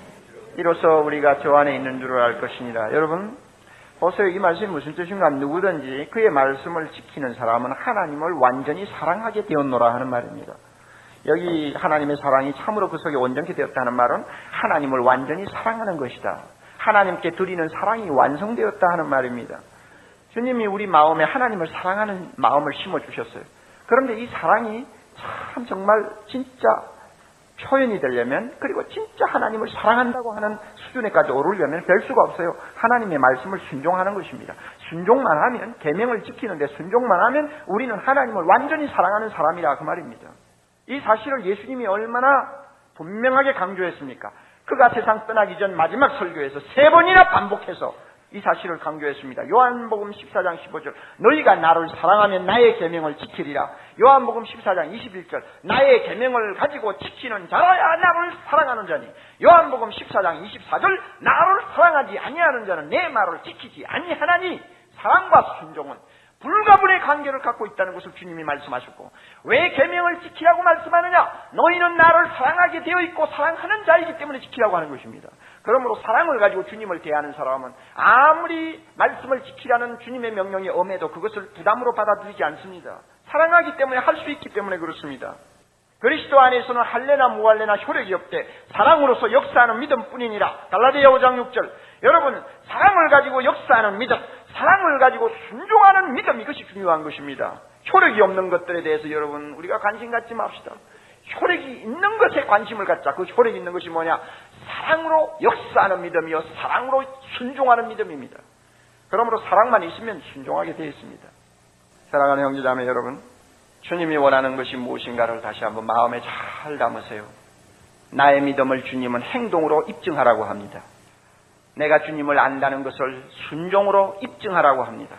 이로써 우리가 저 안에 있는 줄을 알 것이니라. 여러분 보세요. 이 말씀이 무슨 뜻인가? 누구든지 그의 말씀을 지키는 사람은 하나님을 완전히 사랑하게 되었노라 하는 말입니다. 여기 하나님의 사랑이 참으로 그 속에 온전케 되었다는 말은 하나님을 완전히 사랑하는 것이다. 하나님께 드리는 사랑이 완성되었다 하는 말입니다. 주님이 우리 마음에 하나님을 사랑하는 마음을 심어 주셨어요. 그런데 이 사랑이 참 정말 진짜 표현이 되려면 그리고 진짜 하나님을 사랑한다고 하는 수준에까지 오르려면 별 수가 없어요. 하나님의 말씀을 순종하는 것입니다. 순종만 하면 계명을 지키는데 순종만 하면 우리는 하나님을 완전히 사랑하는 사람이라 그 말입니다. 이 사실을 예수님이 얼마나 분명하게 강조했습니까? 그가 세상 떠나기 전 마지막 설교에서 세 번이나 반복해서 이 사실을 강조했습니다. 요한복음 14장 15절 너희가 나를 사랑하면 나의 계명을 지키리라. 요한복음 14장 21절 나의 계명을 가지고 지키는 자라야 나를 사랑하는 자니. 요한복음 14장 24절 나를 사랑하지 아니하는 자는 내 말을 지키지 아니하나니 사랑과 순종은 불가분의 관계를 갖고 있다는 것을 주님이 말씀하셨고 왜 계명을 지키라고 말씀하느냐? 너희는 나를 사랑하게 되어 있고 사랑하는 자이기 때문에 지키라고 하는 것입니다. 그러므로 사랑을 가지고 주님을 대하는 사람은 아무리 말씀을 지키라는 주님의 명령이 엄해도 그것을 부담으로 받아들이지 않습니다. 사랑하기 때문에 할 수 있기 때문에 그렇습니다. 그리스도 안에서는 할례나 무할례나 효력이 없대 사랑으로서 역사하는 믿음뿐이니라. 갈라디아 5장 6절. 여러분 사랑을 가지고 역사하는 믿음, 사랑을 가지고 순종하는 믿음 이것이 중요한 것입니다. 효력이 없는 것들에 대해서 여러분 우리가 관심 갖지 맙시다. 효력이 있는 것에 관심을 갖자. 그 효력이 있는 것이 뭐냐? 사랑으로 역사하는 믿음이요. 사랑으로 순종하는 믿음입니다. 그러므로 사랑만 있으면 순종하게 되어 있습니다. 사랑하는 형제자매 여러분, 주님이 원하는 것이 무엇인가를 다시 한번 마음에 잘 담으세요. 나의 믿음을 주님은 행동으로 입증하라고 합니다. 내가 주님을 안다는 것을 순종으로 입증하라고 합니다.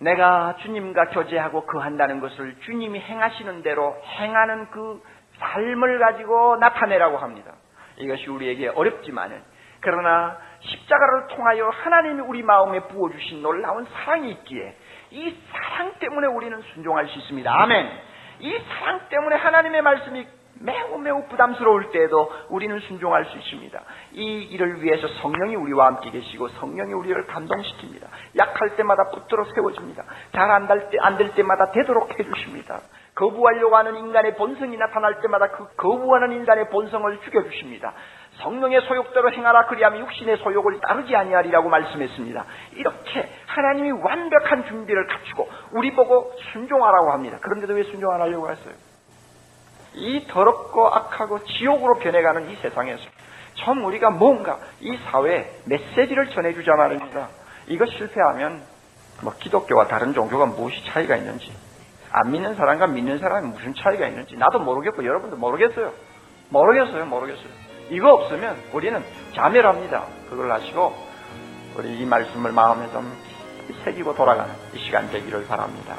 내가 주님과 교제하고 그한다는 것을 주님이 행하시는 대로 행하는 그 삶을 가지고 나타내라고 합니다. 이것이 우리에게 어렵지만은 그러나 십자가를 통하여 하나님이 우리 마음에 부어주신 놀라운 사랑이 있기에 이 사랑 때문에 우리는 순종할 수 있습니다. 아멘. 이 사랑 때문에 하나님의 말씀이 매우 매우 부담스러울 때에도 우리는 순종할 수 있습니다. 이 일을 위해서 성령이 우리와 함께 계시고 성령이 우리를 감동시킵니다. 약할 때마다 붙들어 세워줍니다. 잘 안 될 때마다 되도록 해주십니다. 거부하려고 하는 인간의 본성이 나타날 때마다 그 거부하는 인간의 본성을 죽여주십니다. 성령의 소욕대로 행하라 그리하면 육신의 소욕을 따르지 아니하리라고 말씀했습니다. 이렇게 하나님이 완벽한 준비를 갖추고 우리 보고 순종하라고 합니다. 그런데도 왜 순종 안 하려고 했어요? 이 더럽고 악하고 지옥으로 변해가는 이 세상에서 참 우리가 뭔가 이 사회에 메시지를 전해주자 말입니다. 이거 실패하면 뭐 기독교와 다른 종교가 무엇이 차이가 있는지 안 믿는 사람과 믿는 사람이 무슨 차이가 있는지 나도 모르겠고 여러분도 모르겠어요. 모르겠어요. 모르겠어요. 이거 없으면 우리는 자멸합니다. 그걸 아시고 우리 이 말씀을 마음에 좀 새기고 돌아가는 이 시간 되기를 바랍니다.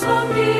sobre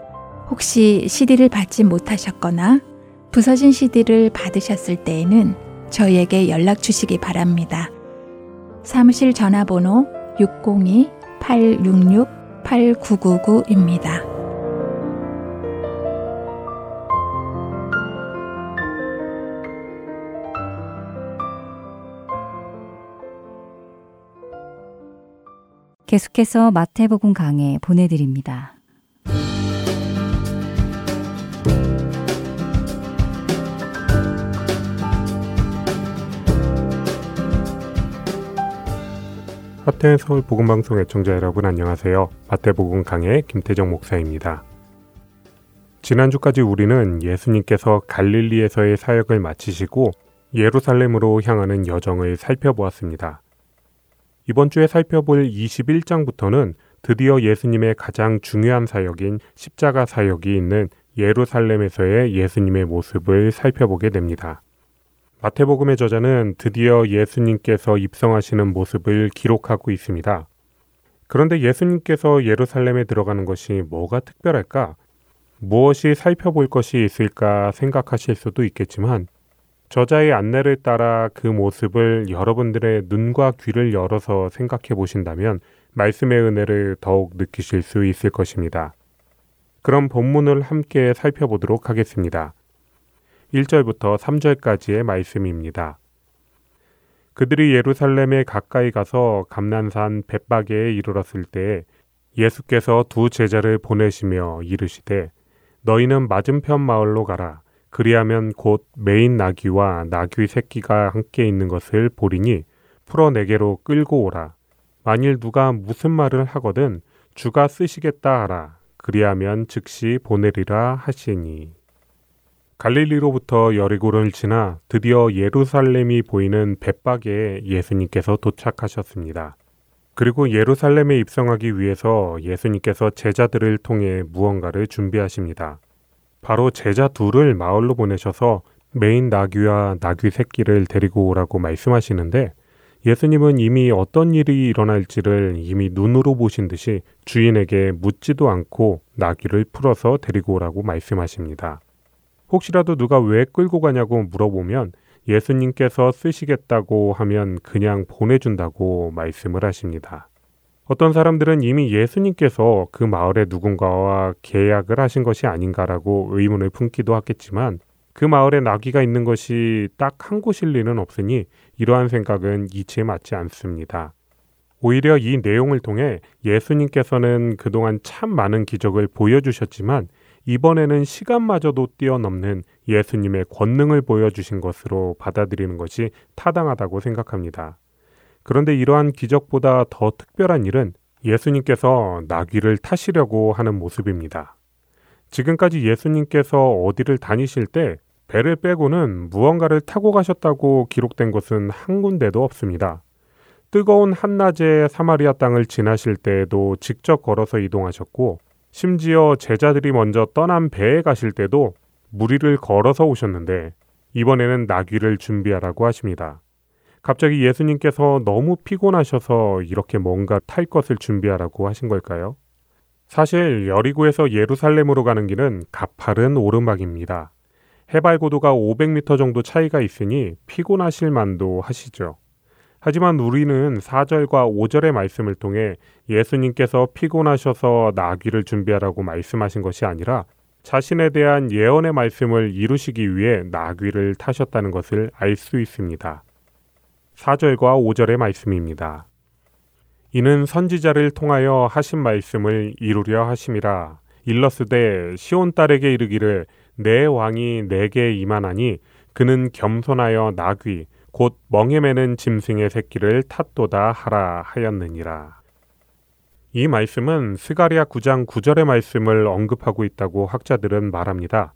혹시 CD를 받지 못하셨거나 부서진 CD를 받으셨을 때에는 저희에게 연락 주시기 바랍니다. 사무실 전화번호 602-866-8999입니다. 계속해서 마태복음 강해 보내드립니다. 하트앤 서울 복음방송 애청자 여러분 안녕하세요. 마태복음 강의 김태정 목사입니다. 지난주까지 우리는 예수님께서 갈릴리에서의 사역을 마치시고 예루살렘으로 향하는 여정을 살펴보았습니다. 이번 주에 살펴볼 21장부터는 드디어 예수님의 가장 중요한 사역인 십자가 사역이 있는 예루살렘에서의 예수님의 모습을 살펴보게 됩니다. 마태복음의 저자는 드디어 예수님께서 입성하시는 모습을 기록하고 있습니다. 그런데 예수님께서 예루살렘에 들어가는 것이 뭐가 특별할까? 무엇이 살펴볼 것이 있을까 생각하실 수도 있겠지만 저자의 안내를 따라 그 모습을 여러분들의 눈과 귀를 열어서 생각해 보신다면 말씀의 은혜를 더욱 느끼실 수 있을 것입니다. 그럼 본문을 함께 살펴보도록 하겠습니다. 1절부터 3절까지의 말씀입니다. 그들이 예루살렘에 가까이 가서 감난산 벳바게에 이르렀을 때 예수께서 두 제자를 보내시며 이르시되 너희는 맞은편 마을로 가라. 그리하면 곧 메인 나귀와 나귀 새끼가 함께 있는 것을 보리니 풀어 내게로 끌고 오라. 만일 누가 무슨 말을 하거든 주가 쓰시겠다 하라. 그리하면 즉시 보내리라 하시니 갈릴리로부터 여리고를 지나 드디어 예루살렘이 보이는 벳바게에 예수님께서 도착하셨습니다. 그리고 예루살렘에 입성하기 위해서 예수님께서 제자들을 통해 무언가를 준비하십니다. 바로 제자 둘을 마을로 보내셔서 메인 나귀와 나귀 새끼를 데리고 오라고 말씀하시는데 예수님은 이미 어떤 일이 일어날지를 이미 눈으로 보신 듯이 주인에게 묻지도 않고 나귀를 풀어서 데리고 오라고 말씀하십니다. 혹시라도 누가 왜 끌고 가냐고 물어보면 예수님께서 쓰시겠다고 하면 그냥 보내준다고 말씀을 하십니다. 어떤 사람들은 이미 예수님께서 그 마을의 누군가와 계약을 하신 것이 아닌가라고 의문을 품기도 하겠지만 그 마을에 나귀가 있는 것이 딱 한 곳일 리는 없으니 이러한 생각은 이치에 맞지 않습니다. 오히려 이 내용을 통해 예수님께서는 그동안 참 많은 기적을 보여주셨지만 이번에는 시간마저도 뛰어넘는 예수님의 권능을 보여주신 것으로 받아들이는 것이 타당하다고 생각합니다. 그런데 이러한 기적보다 더 특별한 일은 예수님께서 나귀를 타시려고 하는 모습입니다. 지금까지 예수님께서 어디를 다니실 때 배를 빼고는 무언가를 타고 가셨다고 기록된 것은 한 군데도 없습니다. 뜨거운 한낮에 사마리아 땅을 지나실 때에도 직접 걸어서 이동하셨고 심지어 제자들이 먼저 떠난 배에 가실 때도 무리를 걸어서 오셨는데 이번에는 나귀를 준비하라고 하십니다. 갑자기 예수님께서 너무 피곤하셔서 이렇게 뭔가 탈 것을 준비하라고 하신 걸까요? 사실 여리고에서 예루살렘으로 가는 길은 가파른 오르막입니다. 해발 고도가 500m 정도 차이가 있으니 피곤하실 만도 하시죠. 하지만 우리는 4절과 5절의 말씀을 통해 예수님께서 피곤하셔서 나귀를 준비하라고 말씀하신 것이 아니라 자신에 대한 예언의 말씀을 이루시기 위해 나귀를 타셨다는 것을 알 수 있습니다. 4절과 5절의 말씀입니다. 이는 선지자를 통하여 하신 말씀을 이루려 하심이라 일러스되 시온 딸에게 이르기를 내 왕이 내게 임하나니 그는 겸손하여 나귀 곧 멍에 매는 짐승의 새끼를 탓도다 하라 하였느니라. 이 말씀은 스가리아 9장 9절의 말씀을 언급하고 있다고 학자들은 말합니다.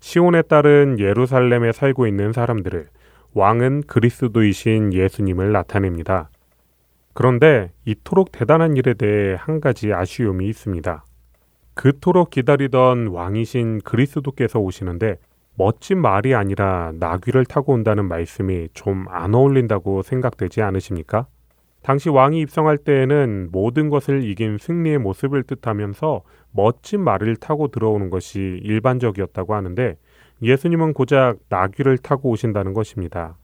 시온에 따른 예루살렘에 살고 있는 사람들을 왕은 그리스도이신 예수님을 나타냅니다. 그런데 이토록 대단한 일에 대해 한 가지 아쉬움이 있습니다. 그토록 기다리던 왕이신 그리스도께서 오시는데 멋진 말이 아니라 나귀를 타고 온다는 말씀이 좀 안 어울린다고 생각되지 않으십니까? 당시 왕이 입성할 때에는 모든 것을 이긴 승리의 모습을 뜻하면서 멋진 말을 타고 들어오는 것이 일반적이었다고 하는데 예수님은 고작 나귀를 타고 오신다는 것입니다.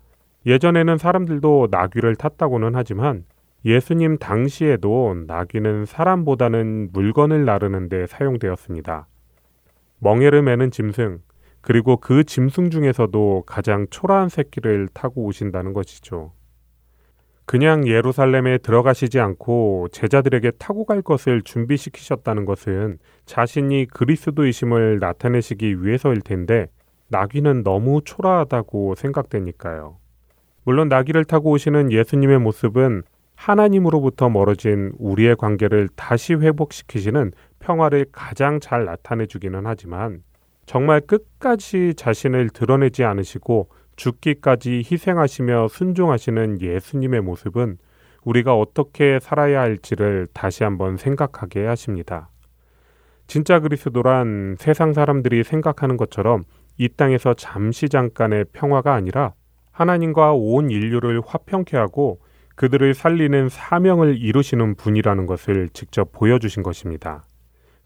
예전에는 사람들도 나귀를 탔다고는 하지만 예수님 당시에도 나귀는 사람보다는 물건을 나르는데 사용되었습니다. 멍에를 매는 짐승, 그리고 그 짐승 중에서도 가장 초라한 새끼를 타고 오신다는 것이죠. 그냥 예루살렘에 들어가시지 않고 제자들에게 타고 갈 것을 준비시키셨다는 것은 자신이 그리스도이심을 나타내시기 위해서일 텐데 나귀는 너무 초라하다고 생각되니까요. 물론 나귀를 타고 오시는 예수님의 모습은 하나님으로부터 멀어진 우리의 관계를 다시 회복시키시는 평화를 가장 잘 나타내 주기는 하지만 정말 끝까지 자신을 드러내지 않으시고 죽기까지 희생하시며 순종하시는 예수님의 모습은 우리가 어떻게 살아야 할지를 다시 한번 생각하게 하십니다. 진짜 그리스도란 세상 사람들이 생각하는 것처럼 이 땅에서 잠시 잠깐의 평화가 아니라 하나님과 온 인류를 화평케 하고 그들을 살리는 사명을 이루시는 분이라는 것을 직접 보여주신 것입니다.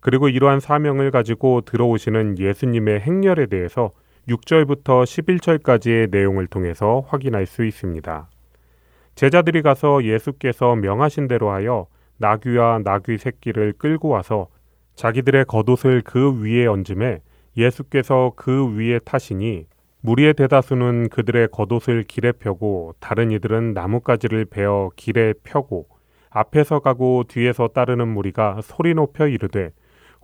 그리고 이러한 사명을 가지고 들어오시는 예수님의 행렬에 대해서 6절부터 11절까지의 내용을 통해서 확인할 수 있습니다. 제자들이 가서 예수께서 명하신 대로 하여 나귀와 나귀 새끼를 끌고 와서 자기들의 겉옷을 그 위에 얹음에 예수께서 그 위에 타시니 무리의 대다수는 그들의 겉옷을 길에 펴고 다른 이들은 나뭇가지를 베어 길에 펴고 앞에서 가고 뒤에서 따르는 무리가 소리 높여 이르되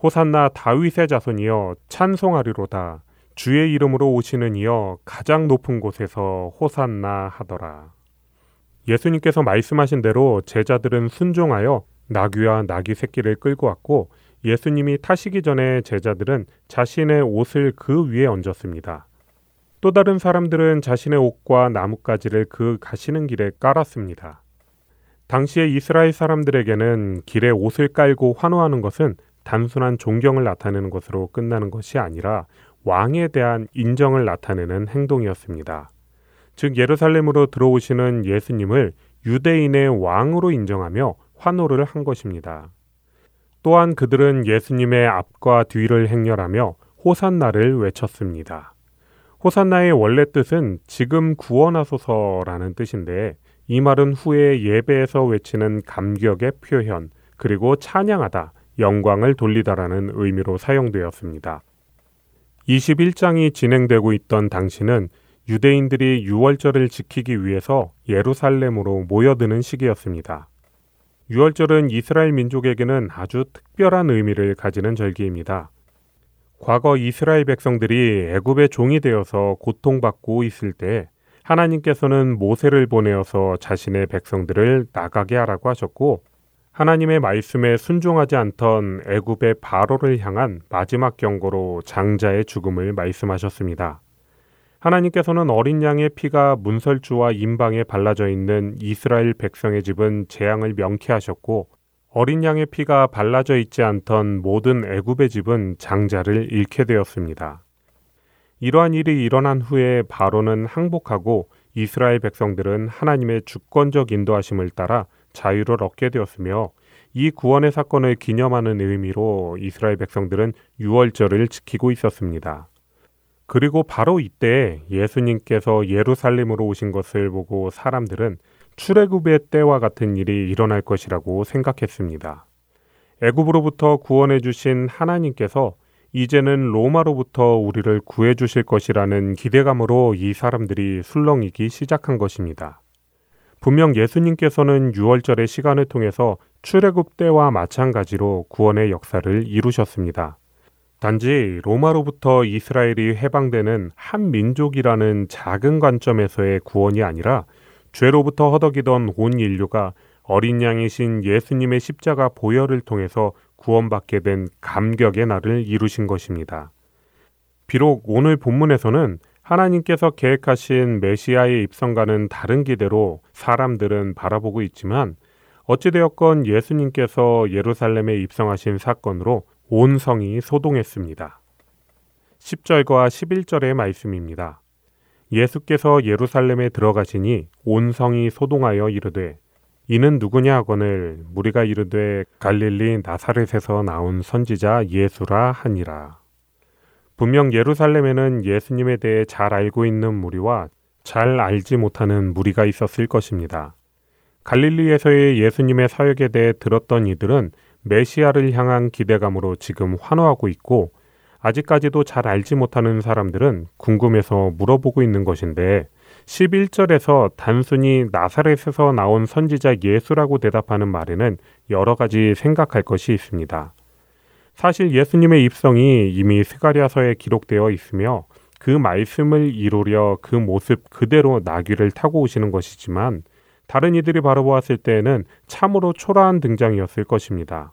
호산나 다윗의 자손이여 찬송하리로다 주의 이름으로 오시는 이여 가장 높은 곳에서 호산나 하더라. 예수님께서 말씀하신 대로 제자들은 순종하여 나귀와 나귀 새끼를 끌고 왔고 예수님이 타시기 전에 제자들은 자신의 옷을 그 위에 얹었습니다. 또 다른 사람들은 자신의 옷과 나뭇가지를 그 가시는 길에 깔았습니다. 당시의 이스라엘 사람들에게는 길에 옷을 깔고 환호하는 것은 단순한 존경을 나타내는 것으로 끝나는 것이 아니라 왕에 대한 인정을 나타내는 행동이었습니다. 즉 예루살렘으로 들어오시는 예수님을 유대인의 왕으로 인정하며 환호를 한 것입니다. 또한 그들은 예수님의 앞과 뒤를 행렬하며 호산나를 외쳤습니다. 호산나의 원래 뜻은 지금 구원하소서라는 뜻인데 이 말은 후에 예배에서 외치는 감격의 표현 그리고 찬양하다, 영광을 돌리다라는 의미로 사용되었습니다. 21장이 진행되고 있던 당시는 유대인들이 유월절을 지키기 위해서 예루살렘으로 모여드는 시기였습니다. 유월절은 이스라엘 민족에게는 아주 특별한 의미를 가지는 절기입니다. 과거 이스라엘 백성들이 애굽의 종이 되어서 고통받고 있을 때 하나님께서는 모세를 보내어서 자신의 백성들을 나가게 하라고 하셨고 하나님의 말씀에 순종하지 않던 애굽의 바로를 향한 마지막 경고로 장자의 죽음을 말씀하셨습니다. 하나님께서는 어린 양의 피가 문설주와 임방에 발라져 있는 이스라엘 백성의 집은 재앙을 명쾌하셨고 어린 양의 피가 발라져 있지 않던 모든 애굽의 집은 장자를 잃게 되었습니다. 이러한 일이 일어난 후에 바로는 항복하고 이스라엘 백성들은 하나님의 주권적 인도하심을 따라 자유를 얻게 되었으며 이 구원의 사건을 기념하는 의미로 이스라엘 백성들은 유월절을 지키고 있었습니다. 그리고 바로 이때 예수님께서 예루살렘으로 오신 것을 보고 사람들은 출애굽의 때와 같은 일이 일어날 것이라고 생각했습니다. 애굽으로부터 구원해 주신 하나님께서 이제는 로마로부터 우리를 구해 주실 것이라는 기대감으로 이 사람들이 술렁이기 시작한 것입니다. 분명 예수님께서는 유월절의 시간을 통해서 출애굽 때와 마찬가지로 구원의 역사를 이루셨습니다. 단지 로마로부터 이스라엘이 해방되는 한 민족이라는 작은 관점에서의 구원이 아니라 죄로부터 허덕이던 온 인류가 어린 양이신 예수님의 십자가 보혈을 통해서 구원받게 된 감격의 날을 이루신 것입니다. 비록 오늘 본문에서는 하나님께서 계획하신 메시아의 입성과는 다른 기대로 사람들은 바라보고 있지만 어찌되었건 예수님께서 예루살렘에 입성하신 사건으로 온 성이 소동했습니다. 10절과 11절의 말씀입니다. 예수께서 예루살렘에 들어가시니 온 성이 소동하여 이르되 이는 누구냐 하거늘 무리가 이르되 갈릴리 나사렛에서 나온 선지자 예수라 하니라. 분명 예루살렘에는 예수님에 대해 잘 알고 있는 무리와 잘 알지 못하는 무리가 있었을 것입니다. 갈릴리에서의 예수님의 사역에 대해 들었던 이들은 메시아를 향한 기대감으로 지금 환호하고 있고 아직까지도 잘 알지 못하는 사람들은 궁금해서 물어보고 있는 것인데 11절에서 단순히 나사렛에서 나온 선지자 예수라고 대답하는 말에는 여러 가지 생각할 것이 있습니다. 사실 예수님의 입성이 이미 스가리아서에 기록되어 있으며 그 말씀을 이루려 그 모습 그대로 나귀를 타고 오시는 것이지만 다른 이들이 바라보았을 때에는 참으로 초라한 등장이었을 것입니다.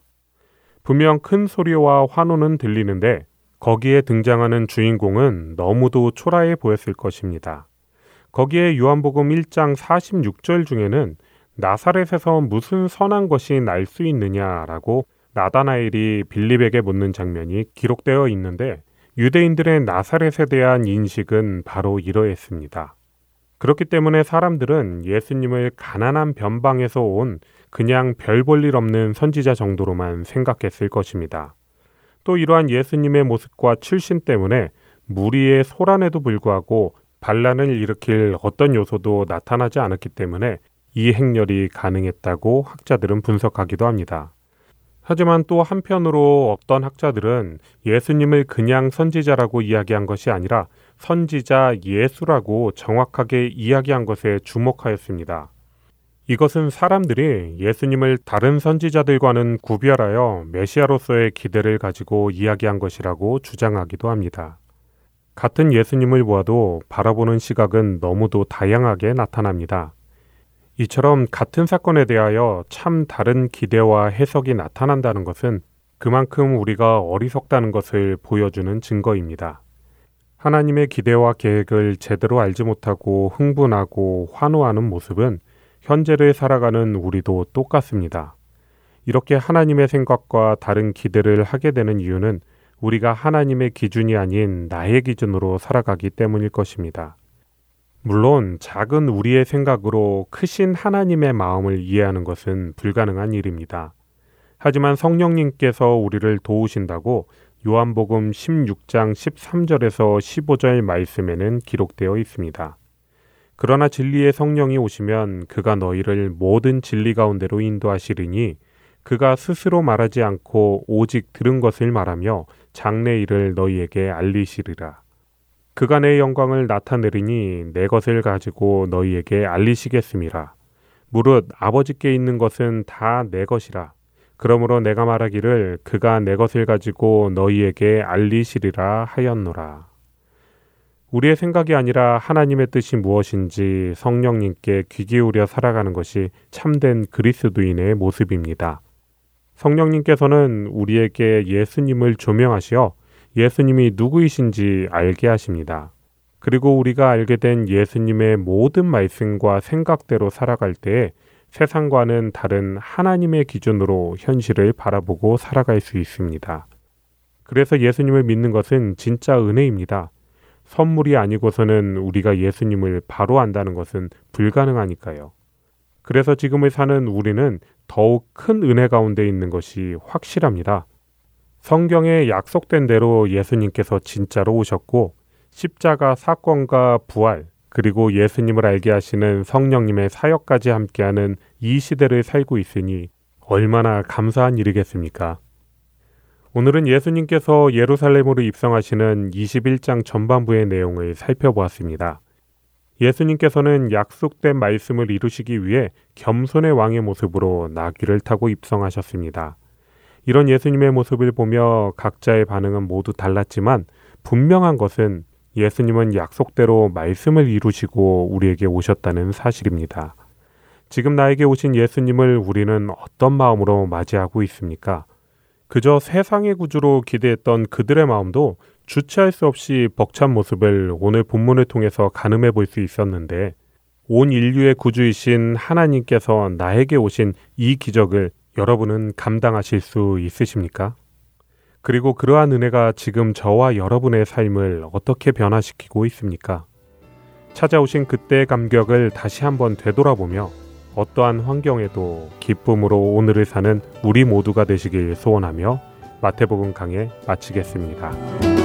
분명 큰 소리와 환호는 들리는데 거기에 등장하는 주인공은 너무도 초라해 보였을 것입니다. 거기에 요한복음 1장 46절 중에는 나사렛에서 무슨 선한 것이 날 수 있느냐라고 나다나엘이 빌립에게 묻는 장면이 기록되어 있는데 유대인들의 나사렛에 대한 인식은 바로 이러했습니다. 그렇기 때문에 사람들은 예수님을 가난한 변방에서 온 그냥 별 볼 일 없는 선지자 정도로만 생각했을 것입니다. 또 이러한 예수님의 모습과 출신 때문에 무리의 소란에도 불구하고 반란을 일으킬 어떤 요소도 나타나지 않았기 때문에 이 행렬이 가능했다고 학자들은 분석하기도 합니다. 하지만 또 한편으로 어떤 학자들은 예수님을 그냥 선지자라고 이야기한 것이 아니라 선지자 예수라고 정확하게 이야기한 것에 주목하였습니다. 이것은 사람들이 예수님을 다른 선지자들과는 구별하여 메시아로서의 기대를 가지고 이야기한 것이라고 주장하기도 합니다. 같은 예수님을 보아도 바라보는 시각은 너무도 다양하게 나타납니다. 이처럼 같은 사건에 대하여 참 다른 기대와 해석이 나타난다는 것은 그만큼 우리가 어리석다는 것을 보여주는 증거입니다. 하나님의 기대와 계획을 제대로 알지 못하고 흥분하고 환호하는 모습은 현재를 살아가는 우리도 똑같습니다. 이렇게 하나님의 생각과 다른 기대를 하게 되는 이유는 우리가 하나님의 기준이 아닌 나의 기준으로 살아가기 때문일 것입니다. 물론 작은 우리의 생각으로 크신 하나님의 마음을 이해하는 것은 불가능한 일입니다. 하지만 성령님께서 우리를 도우신다고 요한복음 16장 13절에서 15절 말씀에는 기록되어 있습니다. 그러나 진리의 성령이 오시면 그가 너희를 모든 진리 가운데로 인도하시리니 그가 스스로 말하지 않고 오직 들은 것을 말하며 장래 일을 너희에게 알리시리라. 내 영광을 나타내리니 내 것을 가지고 너희에게 알리시겠음이라. 무릇 아버지께 있는 것은 다 내 것이라. 그러므로 내가 말하기를 그가 내 것을 가지고 너희에게 알리시리라 하였노라. 우리의 생각이 아니라 하나님의 뜻이 무엇인지 성령님께 귀 기울여 살아가는 것이 참된 그리스도인의 모습입니다. 성령님께서는 우리에게 예수님을 조명하시어 예수님이 누구이신지 알게 하십니다. 그리고 우리가 알게 된 예수님의 모든 말씀과 생각대로 살아갈 때에 세상과는 다른 하나님의 기준으로 현실을 바라보고 살아갈 수 있습니다. 그래서 예수님을 믿는 것은 진짜 은혜입니다. 선물이 아니고서는 우리가 예수님을 바로 안다는 것은 불가능하니까요. 그래서 지금을 사는 우리는 더욱 큰 은혜 가운데 있는 것이 확실합니다. 성경에 약속된 대로 예수님께서 진짜로 오셨고 십자가 사건과 부활 그리고 예수님을 알게 하시는 성령님의 사역까지 함께하는 이 시대를 살고 있으니 얼마나 감사한 일이겠습니까? 오늘은 예수님께서 예루살렘으로 입성하시는 21장 전반부의 내용을 살펴보았습니다. 예수님께서는 약속된 말씀을 이루시기 위해 겸손의 왕의 모습으로 나귀를 타고 입성하셨습니다. 이런 예수님의 모습을 보며 각자의 반응은 모두 달랐지만 분명한 것은 예수님은 약속대로 말씀을 이루시고 우리에게 오셨다는 사실입니다. 지금 나에게 오신 예수님을 우리는 어떤 마음으로 맞이하고 있습니까? 그저 세상의 구주로 기대했던 그들의 마음도 주체할 수 없이 벅찬 모습을 오늘 본문을 통해서 가늠해 볼 수 있었는데 온 인류의 구주이신 하나님께서 나에게 오신 이 기적을 여러분은 감당하실 수 있으십니까? 그리고 그러한 은혜가 지금 저와 여러분의 삶을 어떻게 변화시키고 있습니까? 찾아오신 그때의 감격을 다시 한번 되돌아보며 어떠한 환경에도 기쁨으로 오늘을 사는 우리 모두가 되시길 소원하며 마태복음 강해 마치겠습니다.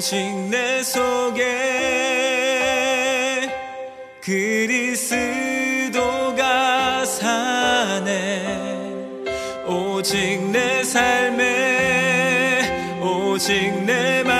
오직 내 속에 그리스도가 사네. 오직 내 삶에 오직 내마